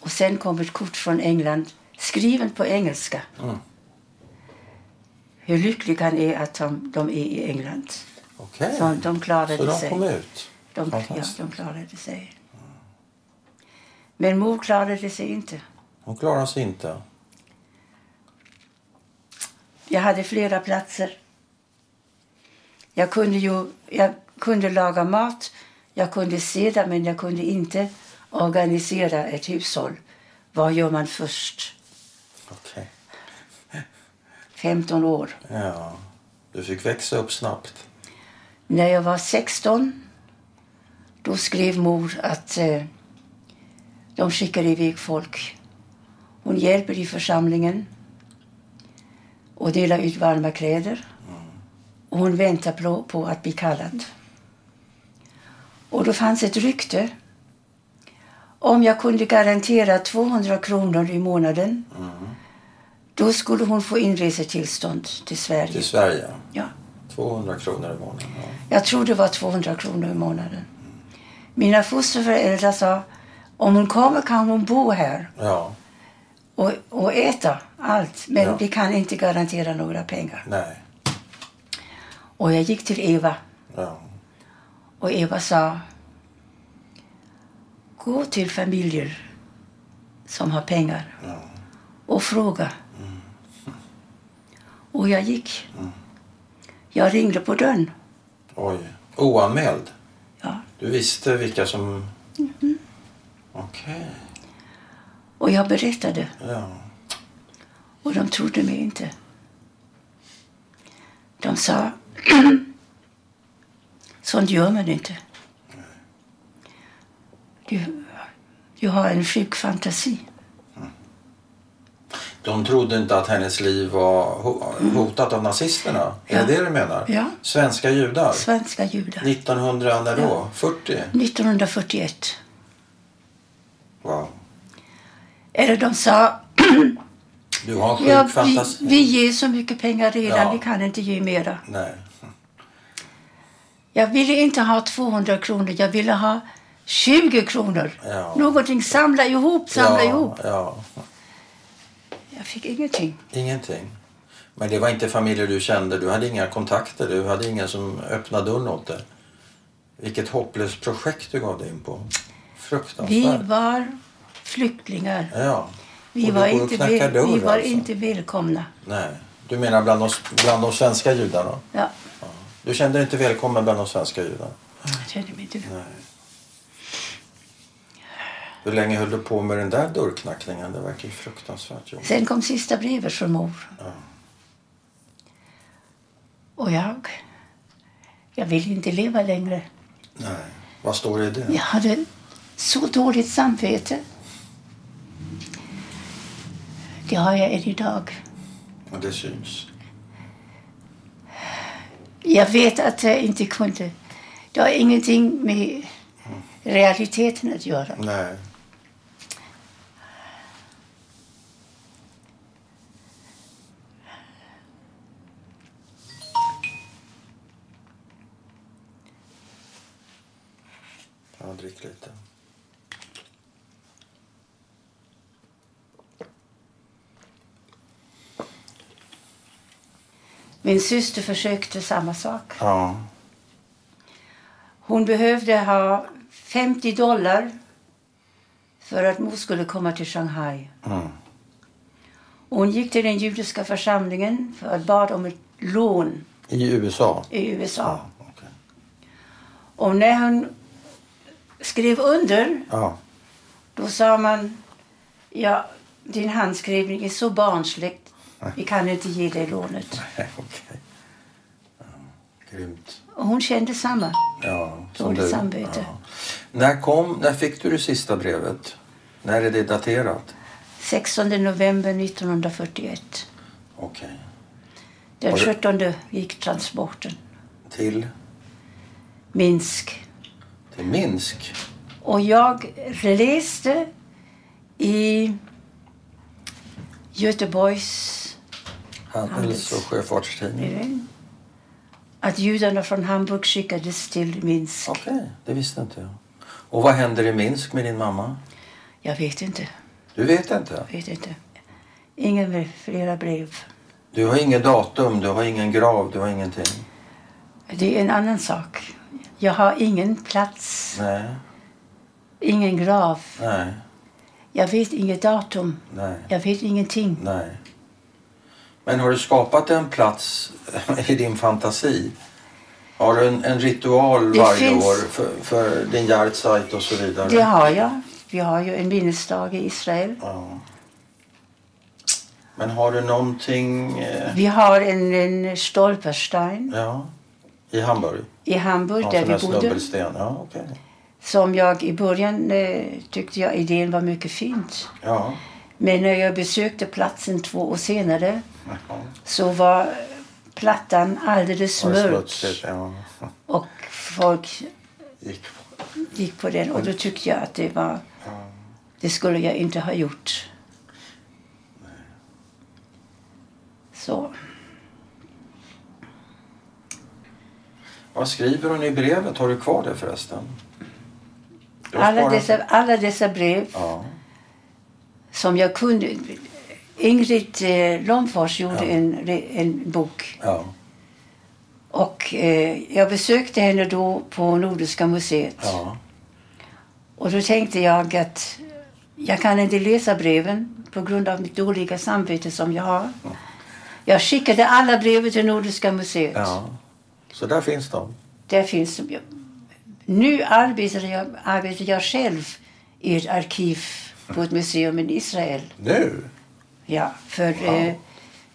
Och sen kom ett kort från England skriven på engelska. Mm. Hur lycklig han är att de, de är i England. Okej. Så de klarade Så de sig. kom ut? De, ja, de klarade sig. Men mor klarade sig inte. Hon klarade sig inte. Jag hade flera platser. Jag kunde ju jag kunde laga mat, jag kunde städa men jag kunde inte organisera ett hushåll. Vad gör man först? Okej. 15 år. Ja. Du fick växa upp snabbt. När jag var 16 då skrev mor att eh, de skickar iväg folk. Hon hjälper i församlingen och delar ut varma kläder. Och hon väntar på, på att bli kallad. Och då fanns ett rykte. Om jag kunde garantera 200 kronor i månaden då skulle hon få inresetillstånd till Sverige. Till Sverige. Ja. 200 kronor i månaden. Ja. Jag tror det var 200 kronor i månaden. Mina fosterföräldrar sa om hon kommer kan hon bo här ja. och, och äta allt. Men Ja. vi kan inte garantera några pengar. Nej. Och jag gick till Eva Ja. och Eva sa gå till familjer som har pengar Ja. och fråga. Och jag gick. Jag ringde på dörren. Oj. Oanmäld? Ja. Du visste vilka som... Mm-hmm. Okej. Och jag berättade. Ja. Och de trodde mig inte. De sa, sånt gör man inte. Du, du har en sjuk fantasi. De trodde inte att hennes liv var ho- hotat av nazisterna? Är Ja. det det du menar? Ja. Svenska judar? Svenska judar. 1900 när då? Ja. 40? 1941. Wow. Eller de sa, Du har sjuk ja, vi, vi ger så mycket pengar redan, Ja. vi kan inte ge mera. Nej. Jag ville inte ha 200 kronor, jag ville ha 20 kronor. Ja. Någonting, samla ihop, samla ja, ihop. Ja. Jag fick ingenting. Ingenting. Men det var inte familjer du kände. Du hade inga kontakter. Du hade ingen som öppnade dörren åt dig. Vilket hopplöst projekt du gav dig in på. Vi Fruktansvärt. var flyktingar. Ja. Vi var, inte, dörr, vi var alltså. inte välkomna. Nej. Du menar bland de, bland de svenska judarna? Ja, Du kände dig inte välkommen bland de svenska judarna? jag kände mig inte... Nej. Hur länge höll du på med den där dörrknackningen? Det verkar ju fruktansvärt jobbigt. Sen kom sista brevet från mor. Ja. Och jag... Jag ville inte leva längre. Nej. Vad står det i det? Jag hade så dåligt samvete. Det har jag än idag. Ja, det syns. Jag vet att jag inte kunde. Det har ingenting med realiteten att göra. Nej. Ja, drick lite. Min syster försökte samma sak. Ja. Hon behövde ha 50 dollar för att mor skulle komma till Shanghai. Mm. Hon gick till den judiska församlingen för att bad om ett lån I USA? i USA. Ja, okej. Och när hon skrev under, Ja. då sa man ja, din handskrivning är så barnslig, vi kan inte ge dig lånet. Nej, okej. Ja, grymt. Och hon kände samma. Ja, Dåligt samvete. Ja. När, kom, när fick du det sista brevet? När är det daterat? 16 november 1941. Okej. Den Har du- 17 gick transporten. Till, Minsk. till Minsk. Och jag läste i Göteborgs Handels och sjöfartstidning. att judarna från Hamburg skickades till Minsk. Okej, det visste inte jag. Och vad händer i Minsk med din mamma? Jag vet inte. Du vet inte? vet inte. Ingen flera brev. Du har inget datum, du har ingen grav, du har ingenting? Det är en annan sak. Jag har ingen plats, Nej, ingen grav. nej, Jag vet inget datum. nej, Jag vet ingenting. nej. Men har du skapat en plats i din fantasi? Har du en, en ritual Det varje finns- år för, för din Yahrzeit och så vidare? Det har jag. Vi har ju en minnesdag i Israel. Ja. Men har du någonting eh, Vi har en, en stolperstein ja, i Hamburg? i Hamburg Ja, där vi bodde. Ja, okej. Som jag i början eh, tyckte jag idén var mycket fint. Ja. Men när jag besökte platsen två år senare Jaha. så var plattan alldeles mörk. Ja. Och folk Gick. gick på den och då tyckte jag att det var... Det skulle jag inte ha gjort. Så. Vad skriver hon i brevet? Har du kvar det förresten? Alla dessa, alla dessa brev Ja. Som jag kunde... Ingrid eh, Lomfors gjorde Ja. en, en bok. ja. Och eh, jag besökte henne då på Nordiska museet. ja. Och då tänkte jag att jag kan inte läsa breven på grund av mitt dåliga samvete som jag har. Jag skickade alla brev till Nordiska museet. ja. Så där finns de. Där finns Nu arbetar jag, arbetar jag själv i ett arkiv på ett museum i Israel. Nu? Ja, för eh,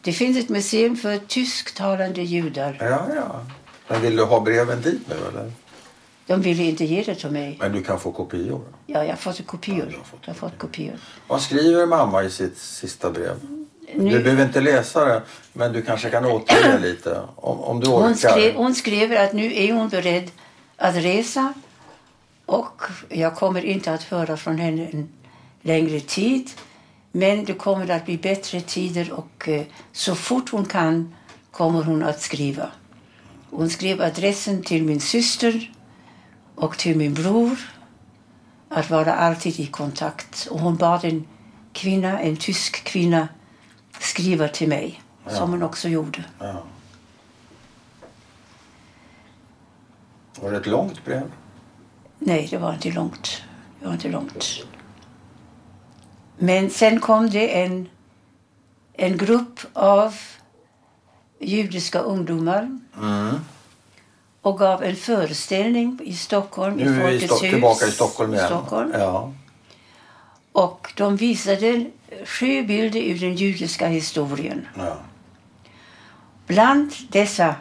det finns ett museum för tysktalande judar. Ja, ja. Men vill du ha breven dit nu eller? De ville inte ge det till mig. Men du kan få kopior. Ja, jag har fått kopior. Ja, har fått Jag har fått kopior. Vad skriver mamma i sitt sista brev? Nu- Du behöver inte läsa det, men du kanske kan återge lite om, om du orkar. Hon, skrev, hon skriver att nu är hon beredd att resa och jag kommer inte att höra från henne en längre tid. Men det kommer att bli bättre tider och eh, så fort hon kan kommer hon att skriva. Hon skrev adressen till min syster och till min bror att vara alltid i kontakt. Och hon bad en kvinna, en tysk kvinna, skriva till mig, Ja. som hon också gjorde. Ja. Var det ett långt brev? Nej, det var inte långt. Det var inte långt. Men sen kom det en, en grupp av judiska ungdomar Mm. och gav en föreställning i Stockholm, i Nu är vi i Sto- hus. tillbaka i Stockholm igen. Stockholm. Ja. Och de visade sju bilder ur den judiska historien. ja. Bland dessa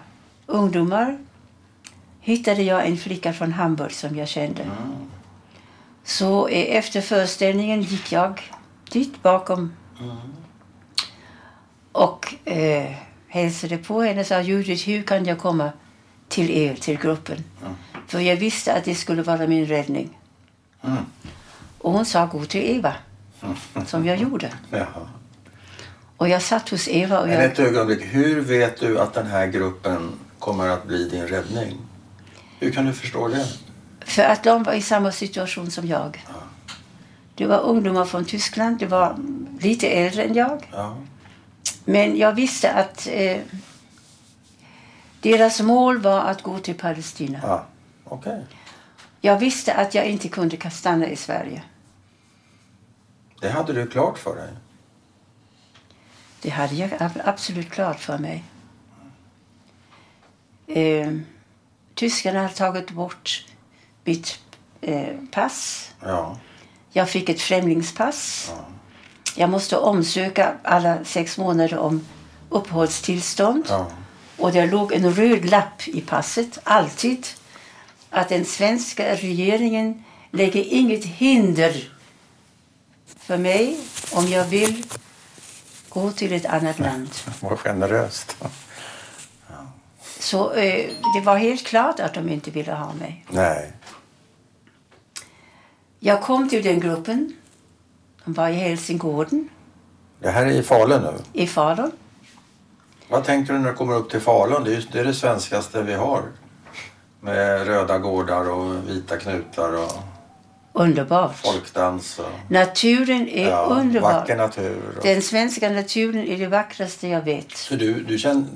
ungdomar hittade jag en flicka från Hamburg som jag kände. Så eh, efter föreställningen gick jag dit bakom och eh, hälsade på henne och sa Judith, hur kan jag komma till er, till gruppen? För jag visste att det skulle vara min räddning. Mm. Och hon sa gå till Eva, som jag gjorde. Jaha. Och jag satt hos Eva och Men jag... ett ögonblick. Hur vet du att den här gruppen kommer att bli din räddning? Hur kan du förstå det? För att de var i samma situation som jag. Det var ungdomar från Tyskland, det var lite äldre än jag. Ja. Men jag visste att eh, deras mål var att gå till Palestina. ja. Okej. Jag visste att jag inte kunde stanna i Sverige. Det hade du klart för dig. Det hade jag ab- absolut klart för mig. Eh, tyskarna hade tagit bort mitt eh, pass. Ja. Jag fick ett främlingspass. Ja. Jag måste omsöka alla sex månader om uppehållstillstånd. Ja. Och det låg en röd lapp i passet, alltid, att den svenska regeringen lägger inget hinder för mig om jag vill gå till ett annat land. Vad generöst. Så eh, det var helt klart att de inte ville ha mig. Nej. Jag kom till den gruppen. De var i Helsingården Det här är i Falun nu. i Falun. Vad tänker du när du kommer upp till Falun? Det är, just, det är det svenskaste vi har. Med röda gårdar och vita knutar och Underbart. folkdans. Och, Naturen är underbar. vacker natur. Och, Den svenska naturen är det vackraste jag vet. Så du, du, kände,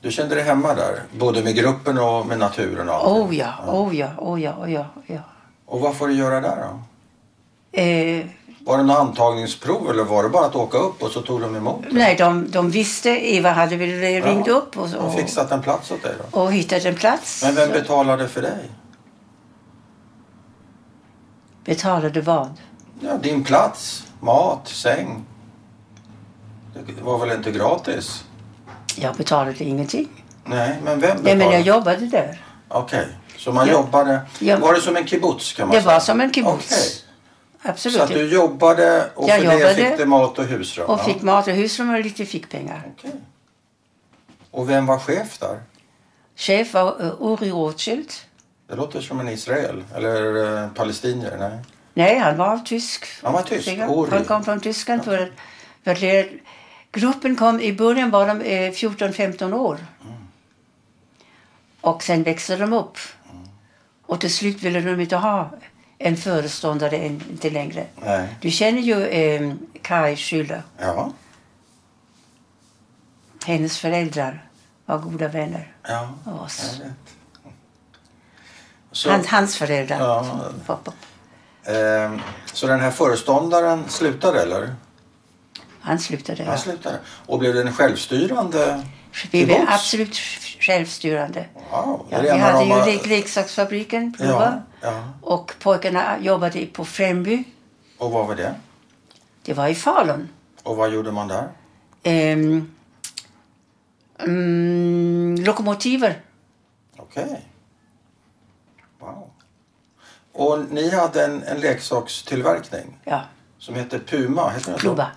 du kände dig hemma där? Både med gruppen och med naturen och allting? Oh ja, oh ja, oh ja, oh ja. Oh ja. Och vad får du göra där då? Eh, Var det något antagningsprov eller var det bara att åka upp och så tog de emot dig? nej, de, de visste. Eva hade väl ringt upp och, Och och, fixat en plats åt dig då? och hittat en plats. Men vem Så betalade för dig? betalade vad? Ja, din plats, mat, säng. Det var väl inte gratis? Jag betalade ingenting. Nej, men vem betalade? Nej, men jag jobbade där. Okej, så man Ja. jobbade... Ja. Var det som en kibbutz kan man Det säga? var som en kibbutz. Okej. Absolut. Så att du jobbade och Jag för det jobbade fick du mat och husrum? Och fick mat och husrum och lite fickpengar. Okej. Och vem var chef där? Chef var uh, Uri Rothschild. Det låter som en Israel. Eller uh, palestinier? Nej. Nej, han var tysk. Han var tysk. Uri. Han kom från Tyskland. För, för lära- gruppen kom, i början var de eh, 14-15 år. Och sen växte de upp. Och till slut ville de inte ha en föreståndare en, inte längre. Nej. Du känner ju eh, Kai Schüller. Ja. Hennes föräldrar var goda vänner Ja, av oss. Så, Hans, hans föräldrar. Ja. Pappa. ehm, så den här föreståndaren slutade eller? Han slutade. Han Ja. slutade. Och blev den självstyrande? Vi var kibbutz? absolut självstyrande. Wow. Ja, vi hade de ju var- lek leksaksfabriken, Ja, Prova. ja. Och pojkarna jobbade på Främby. Och vad var det? Det var i Falun. Och vad gjorde man där? Ehm, mm, lokomotiver. Okej. Wow. Och ni hade en, en leksakstillverkning Ja, som hette Puma? Heter? Pluba.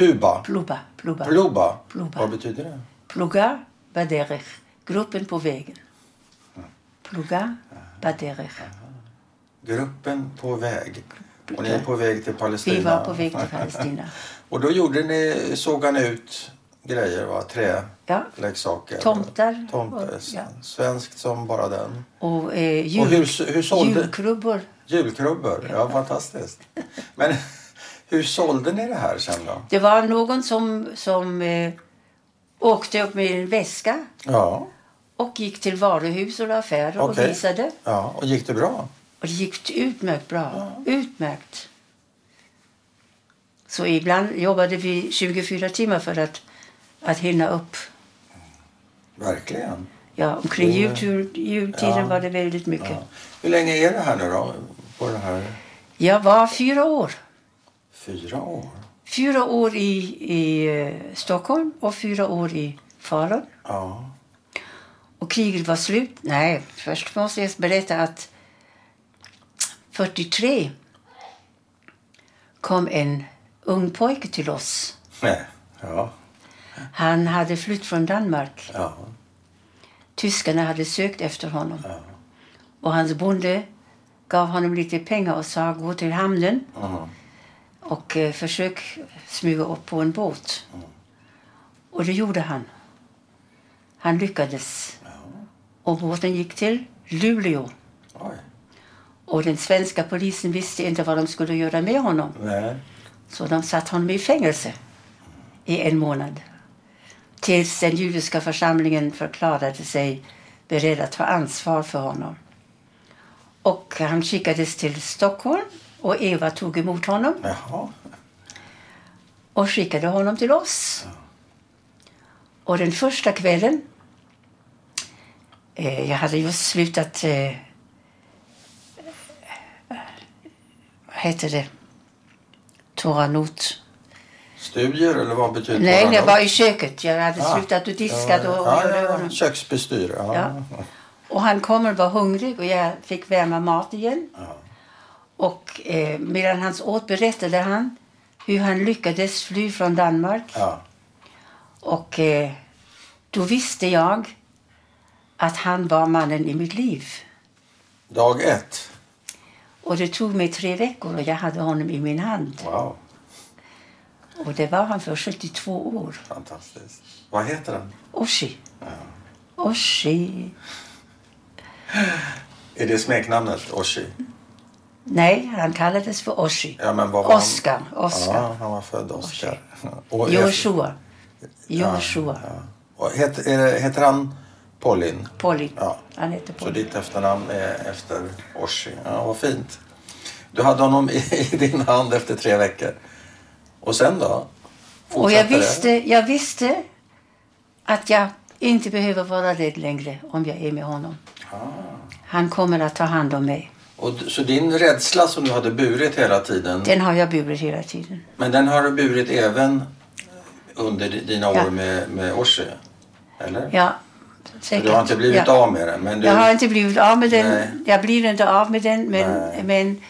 Puba? Pluba. Pluba. Pluba? Pluba. Vad betyder det? Pluga Baderech. Gruppen på vägen. Pluga Baderech. Gruppen på väg. Och ni är på väg till Palestina? Vi var på väg till Palestina. Och då gjorde ni, ni ut grejer, va? Ja. Träleksaker? Tomtar. Tomtar. Och- ja. Svenskt som bara den. Och, eh, jul, Och hur, hur sålde... julkrubbor. Julkrubbor, ja fantastiskt. Men hur sålde ni det här sen då? Det var någon som, som eh, åkte upp med en väska Ja, och gick till varuhus och affärer och Okej. visade. ja. och gick det bra? Och det gick utmärkt bra. Utmärkt. Så ibland jobbade vi 24 timmar för att, att hinna upp. Verkligen. Ja, omkring jultur, jultiden Ja. var det väldigt mycket. Ja. Hur länge är det här nu då? På det här? Jag var fyra år. Fyra år? Fyra år i, i eh, Stockholm och fyra år i Falun. Ja. Och kriget var slut. Nej, först måste jag berätta att 43 kom en ung pojke till oss. Nej. Ja. Han hade flytt från Danmark. Ja. Tyskarna hade sökt efter honom. Ja. Och hans bonde gav honom lite pengar och sa gå till hamnen Mhm. Och eh, försök smyga upp på en båt. Och det gjorde han. Han lyckades. Och båten gick till Luleå. Oj. Och den svenska polisen visste inte vad de skulle göra med honom. Nej. Så de satte honom i fängelse i en månad. Tills den judiska församlingen förklarade sig beredd att ta ansvar för honom. Och han skickades till Stockholm och Eva tog emot honom Jaha. och skickade honom till oss. Och den första kvällen... Eh, jag hade just slutat... Eh, vad heter det? Toranot. Studier eller vad betyder Nej, det? jag var i köket. Jag hade Ah. slutat och diskat och, och ja, ja, honom. Köksbestyr. Ja. Ja. Och han kommer var hungrig och jag fick värma mat igen. Ja. Och eh, medan han åt berättade han hur han lyckades fly från Danmark. Ja. Och eh, då visste jag att han var mannen i mitt liv. Dag ett. Och det tog mig tre veckor och jag hade honom i min hand. Wow, Och det var han för 72 år. fantastiskt. Vad heter den? Oshi. Oshi. Är det smeknamnet Oshi? Nej, han kallades för Oshi. Ja, men vad var han? Oscar. Oscar. Ja, han var född Oscar. Och Joshua. Joshua. Ja. Och heter, heter han Paulin? Polly. Ja. Han heter Så Polly. ditt efternamn är efter Oshi. Ja, vad fint. Du hade honom i, i din hand efter tre veckor. Och sen då? Och jag visste, jag visste att jag inte behöver vara rädd längre om jag är med honom. Ah. Han kommer att ta hand om mig. Och, så din rädsla som du hade burit hela tiden, Den har jag burit hela tiden. men den har du burit även under di- dina Ja. år med, med Oshi? Eller? Ja, säkert. du har inte blivit ja. av med den? Men du, Jag har inte blivit av med den. Nej. Jag blir inte av med den. Men, Nej. men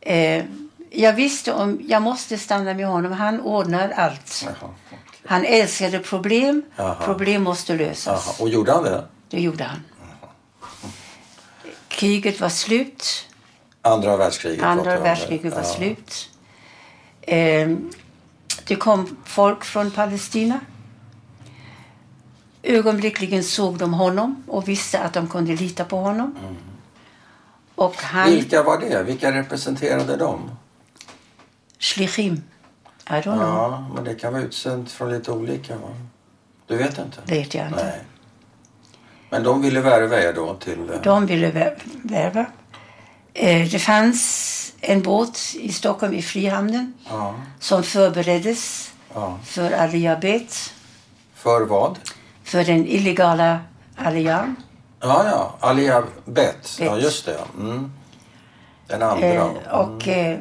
eh, jag visste om jag måste stanna med honom. Han ordnar allt. Jaha, okej. Han älskade problem. Jaha. Problem måste lösas. Jaha. Och gjorde han det? Det gjorde han. Kriget var slut. Andra världskriget? Andra världskriget var Ja. slut. Eh, det kom folk från Palestina. Ögonblickligen såg de honom och visste att de kunde lita på honom. Och han... Vilka var det? Vilka representerade dem? Shlichim. I don't know. Ja, men det kan vara utsänt från lite olika. Va? Du vet inte? Vet jag inte. Nej. Men de ville värva er då till... eh, De ville vär- värva. Eh, det fanns en båt i Stockholm i Frihamnen Ja, som förbereddes ja. för Aliyabet, För vad? för den illegala Aliyan. Ja, ja. Alia Bet. Ja, just det. Mm. Den andra. Eh, Mm. och eh,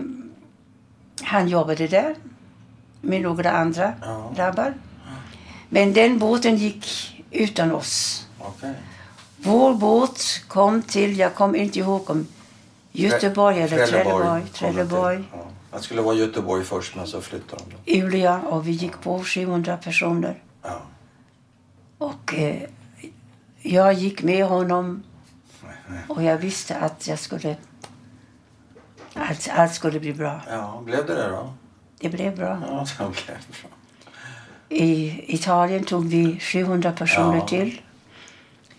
han jobbade där med några andra Ja. grabbar. Men den båten gick utan oss. Okej. Vår båt kom till, jag kommer inte ihåg om Göteborg eller Trelleborg. Trelleborg. Ja. Det skulle vara Göteborg först, men så flyttade de. då. Julia och vi gick på 700 personer. Ja. Och eh, jag gick med honom och jag visste att jag skulle... Allt, allt skulle bli bra. ja, blev det det då? Det blev bra. Ja, det blev bra. I Italien tog vi 700 personer Ja. till.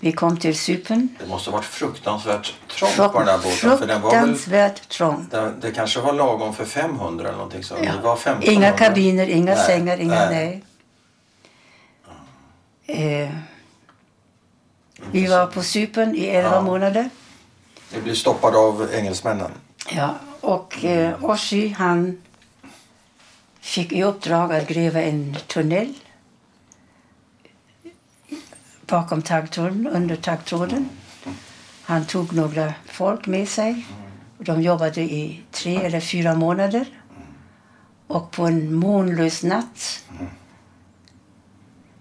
Vi kom till Cypern. Det måste ha varit fruktansvärt trångt på den här båten. För den var väl, det, det kanske var lagom för 500 eller någonting så. Det var 1500. Inga kabiner, inga Nej, sängar, inga nej. nej. Eh, vi var på Cypern i elva Ja. månader. Vi blev stoppade av engelsmännen. Ja, och eh, Oshi han fick i uppdrag att gräva en tunnel bakom taggtråden, under taggtråden. Han tog några folk med sig. De jobbade i tre eller fyra månader. Och på en månlös natt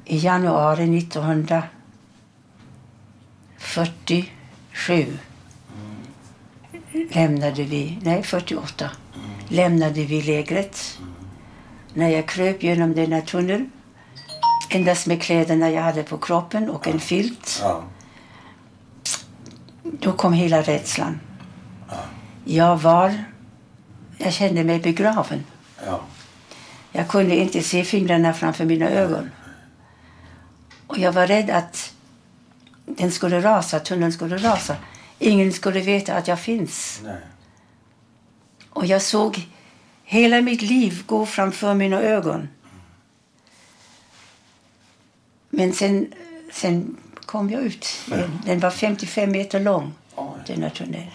i januari 1947 lämnade vi, nej 48, lämnade vi lägret. När jag kröp genom denna tunnel, endast med kläderna jag hade på kroppen och en filt, då kom hela rädslan. Jag var, jag kände mig begraven. Ja. Jag kunde inte se fingrarna framför mina ögon. Och jag var rädd att den skulle rasa, tunneln skulle rasa. Ingen skulle veta att jag finns. Nej. Och jag såg hela mitt liv gå framför mina ögon. Men sen, sen kom jag ut. Den, den var 55 meter lång, denna tunnel.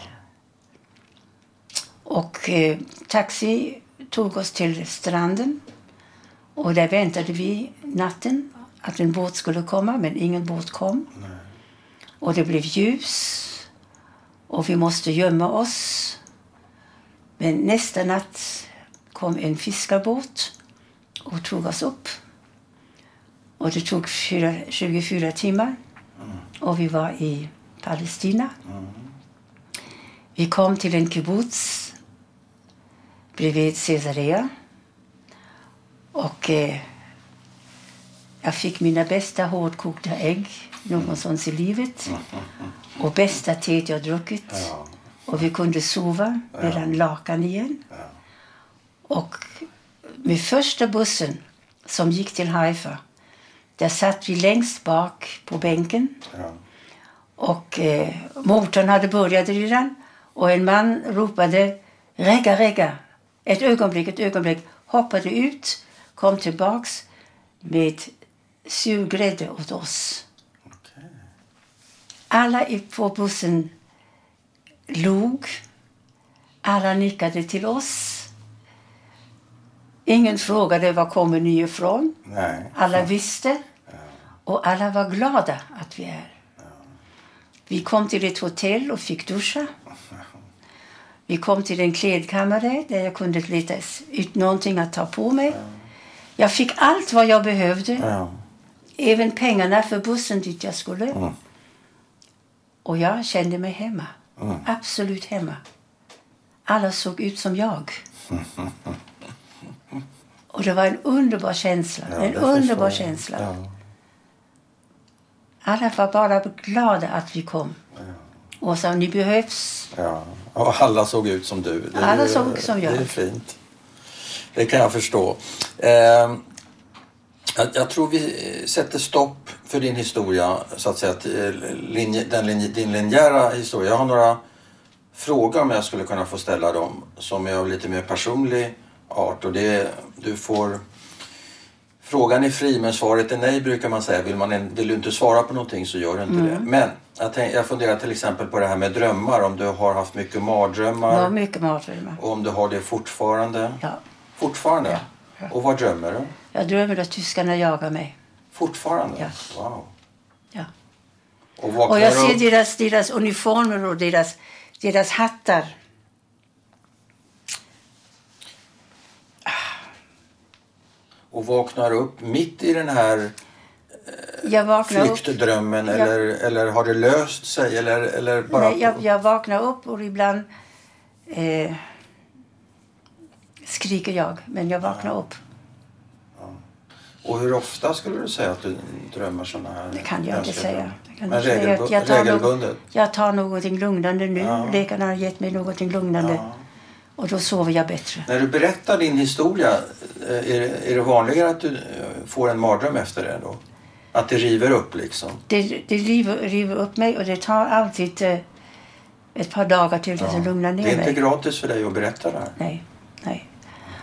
Och eh, taxi tog oss till stranden. Och där väntade vi natten att en båt skulle komma, men ingen båt kom. Och det blev ljus. Och vi måste gömma oss. Men nästa natt kom en fiskarbåt och tog oss upp. Och det tog fyra, 24 timmar. Och vi var i Palestina. Vi kom till en kibbutz bredvid Caesarea. Och eh, jag fick mina bästa hårdkokta ägg någonstans i livet. Och bästa teet jag druckit. Och vi kunde sova mellan lakan igen. Och med första bussen som gick till Haifa, där satt vi längst bak på bänken. Ja. Och eh, motorn hade börjat redan. Och en man ropade regga, regga. Ett ögonblick, ett ögonblick. Hoppade ut, kom tillbaks med surgrädde åt oss. Okej. Alla i- på bussen log. Alla nickade till oss. Ingen frågade var kommer ni ifrån. Nej. Alla visste. Och alla var glada att vi är. Vi kom till ett hotell och fick duscha. Vi kom till en klädkammare där jag kunde leta ut någonting att ta på mig. Jag fick allt vad jag behövde. Även pengarna för bussen dit jag skulle. Och jag kände mig hemma. Absolut hemma. Alla såg ut som jag. Och det var en underbar känsla. Ja, en underbar känsla. Ja. Alla var bara glada att vi kom. Och sa ni behövs. Ja. Och alla såg ut som du. Det Alla ju- såg som jag. Det är fint. Det kan jag förstå. Eh, jag, jag tror vi sätter stopp för din historia, så att säga. till Linje, den linje, din linjära historia. Jag har några frågor om jag skulle kunna få ställa dem som är av lite mer personlig art. Och det du får... Frågan är fri men svaret är nej brukar man säga. Vill, man, vill du inte svara på någonting så gör du inte det. Men jag, tänk, jag funderar till exempel på det här med drömmar. Om du har haft mycket mardrömmar. var mycket mardrömmar. Och om du har det fortfarande? Ja. Fortfarande? Ja, ja. Och vad drömmer du? Jag drömmer att tyskarna jagar mig. Fortfarande? Ja. Wow. Ja. Och Och jag ser upp? deras, deras uniformer och deras, deras hattar. Och vaknar upp mitt i den här Jag upp. flyktdrömmen Ja. eller, eller har det löst sig? Eller, eller bara... Nej, jag, jag vaknar upp och ibland eh, skriker jag. Men jag vaknar upp. Och hur ofta skulle du säga att du drömmer sådana här Det kan jag inte säga. Men jag säga. regelbu- Jag tar regelbundet? Något, jag tar någonting lugnande nu. Ja. Läkarna har gett mig någonting lugnande. Ja. Och då sover jag bättre. När du berättar din historia, eh, är, det- är det vanligare att du eh, får en mardröm efter det då? Att det river upp liksom? Det, det river, river upp mig och det tar alltid eh, ett par dagar till att det lugnar ner Det är mig. inte gratis för dig att berätta det här. Nej, nej.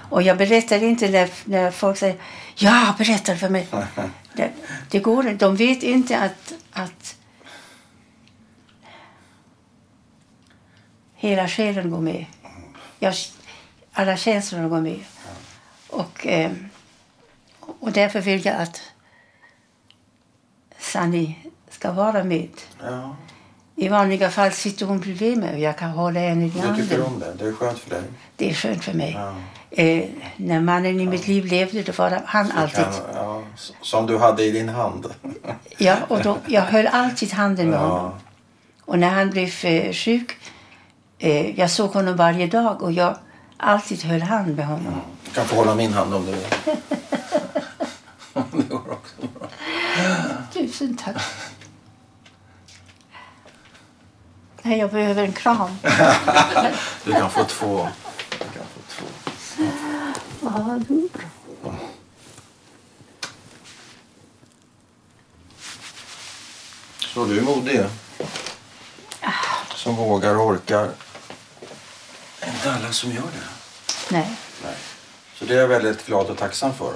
Och jag berättar inte när, när folk säger ja, berätta för mig. Det, det går inte. De vet inte att, att hela själen går med. Jag, alla känslorna går med. Och, eh, och därför vill jag att Sanni ska vara med. Ja, I vanliga fall sitter hon bredvid mig och jag kan hålla henne i du tycker handen. om det. Det är skönt för dig. Det är skönt för mig. Ja. Eh, när mannen i mitt liv levde, då var han Det alltid... Kan, ja, som du hade i din hand. Ja, och då, jag höll alltid handen med Ja. honom. Och när han blev eh, sjuk, eh, jag såg honom varje dag och jag alltid höll hand med honom. Du kan få hålla min hand om du vill. det går också bra. Tusen tack. Nej, jag behöver en kram. Du kan få två. Du kan få två. Ja, du. Så du är modig. Som vågar och orkar. Det är inte alla som gör det. Nej. Nej. Så det är jag väldigt glad och tacksam för.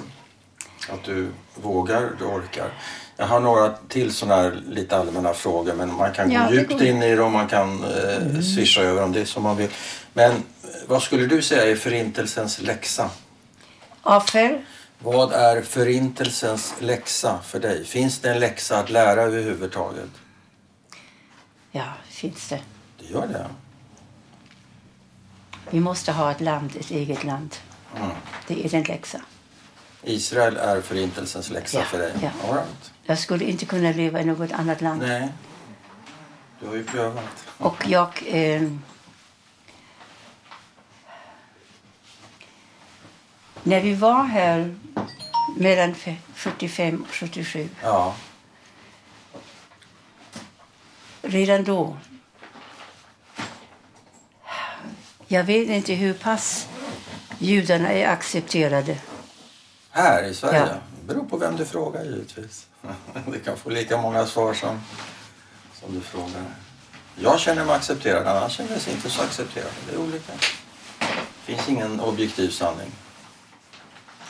Att du vågar, du orkar. Jag har några till sådana här lite allmänna frågor men man kan Ja, gå djupt. Mm. in i dem, man kan eh, swisha över dem, det som man vill. Men eh, vad skulle du säga är förintelsens läxa? Offer? Vad är förintelsens läxa för dig? Finns det en läxa att lära överhuvudtaget? Ja, finns det. Det gör det. Vi måste ha ett land, ett eget land. Mm. Det är en läxa. Israel är förintelsens läxa Ja, för dig? ja. All right. Jag skulle inte kunna leva i något annat land. Nej, du har ju prövat. Och jag... Eh, när vi var här mellan f- 45 och 77 Ja, redan då. Jag vet inte hur pass judarna är accepterade. Här i Sverige? Ja. Det beror på vem du frågar givetvis. Du kan få lika många svar som, som du frågar. Jag känner mig accepterad, andra känner sig inte så accepterade. Det är olika. Det finns ingen objektiv sanning.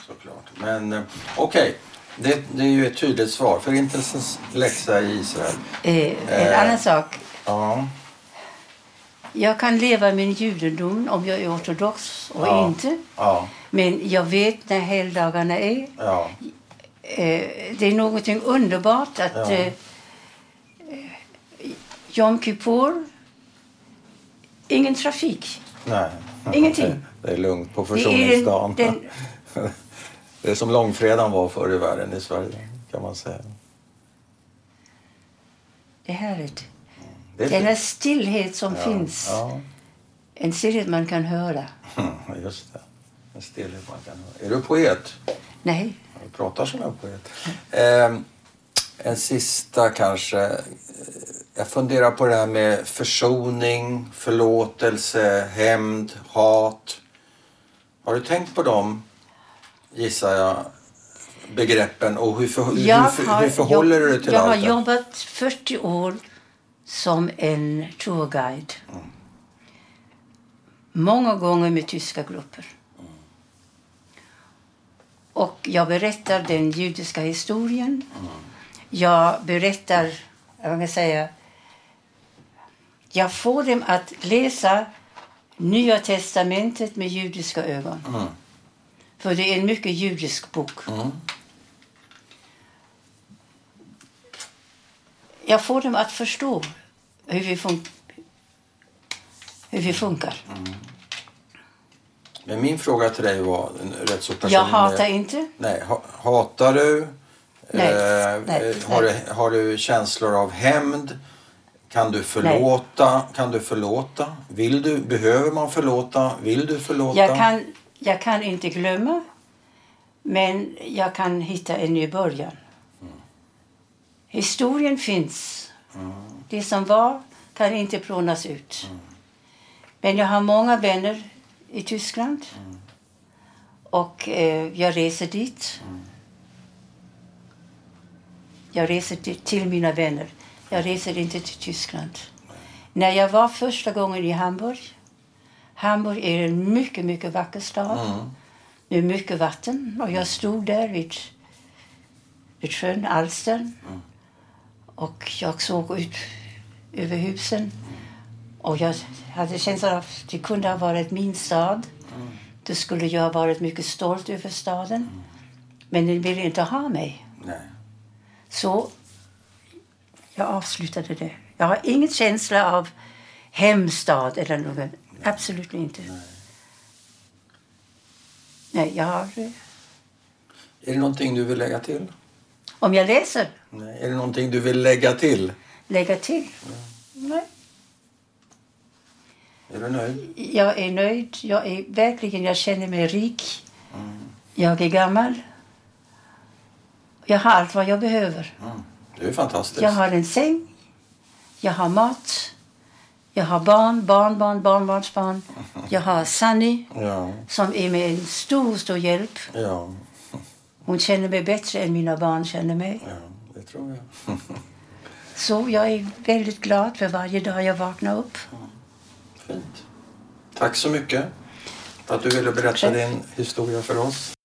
Såklart. Men eh, okej, det, det är ju ett tydligt svar. Förintelsens läxa i Israel. Eh, en Eh. annan sak. Ja, Jag kan leva min judendom om jag är ortodox och Ja. inte. ja, Men jag vet när helgdagarna är. ja. Eh, det är någonting underbart att Ja. eh, Jom Kippur, ingen trafik. Nej. Ingenting. Det är lugnt på Det är försoningsdagen. den, Det är som långfredagen var förr i världen i Sverige, kan man säga. det är härligt. Det är Den här fint. stillhet som Ja, finns. Ja, En stillhet man kan höra. just det. En stillhet man kan höra. Är du poet? Nej, Du pratar som en poet. Eh, en sista kanske. Eh, Jag funderar på det här med försoning, förlåtelse, hämnd, hat. Har du tänkt på dem, gissar jag, begreppen och hur, för, hur, jag har, hur förhåller du dig till Jag har allt det? jobbat 40 år som en tourguide. Många gånger med tyska grupper. Och jag berättar den judiska historien. Jag berättar, jag kan säga, jag får dem att läsa Nya testamentet med judiska ögon. Mm. För det är en mycket judisk bok. Mm. Jag får dem att förstå hur vi, fun- hur vi funkar. Men min fråga till dig var rätt så personlig. Jag hatar inte. Nej, ha, hatar du? Nej, Eh, nej, eh, har, nej. Du, har du känslor av hämnd? Kan du förlåta? Kan du förlåta? Vill du? Behöver man förlåta? Vill du förlåta? Jag kan, jag kan inte glömma, men jag kan hitta en ny början. Historien finns. Det som var kan inte plånas ut. Men jag har många vänner i Tyskland. Och eh, jag reser dit. Jag reser till, till mina vänner. Jag reser inte till Tyskland. När jag var första gången i Hamburg. Hamburg är en mycket, mycket vacker stad Mm. med mycket vatten. Och jag stod där vid, vid sjön Alstern. Och jag såg ut över husen. Och jag hade känslan av att det kunde ha varit min stad. Då skulle jag ha varit mycket stolt över staden. Men den ville inte ha mig. Nej. Så jag avslutade det. Jag har ingen känsla av hemstad eller något. Absolut inte. Nej, jag har... Är det någonting du vill lägga till? Om jag läser, Nej. Är det någonting du vill lägga till? lägga till. Nej. Är du nöjd? Jag är nöjd. Jag är verkligen, jag känner mig rik. Jag är gammal. Jag har allt vad jag behöver. Mm. Det är fantastiskt. Jag har en säng. Jag har mat. Jag har barn, barnbarn, barnbarnsbarn. Jag har Sunny Ja, som är med en stor, stor hjälp. ja, Hon känner mig bättre än mina barn känner mig. ja, det tror jag. Så jag är väldigt glad för varje dag jag vaknar upp. Fint. Tack så mycket för att du ville berätta din historia för oss.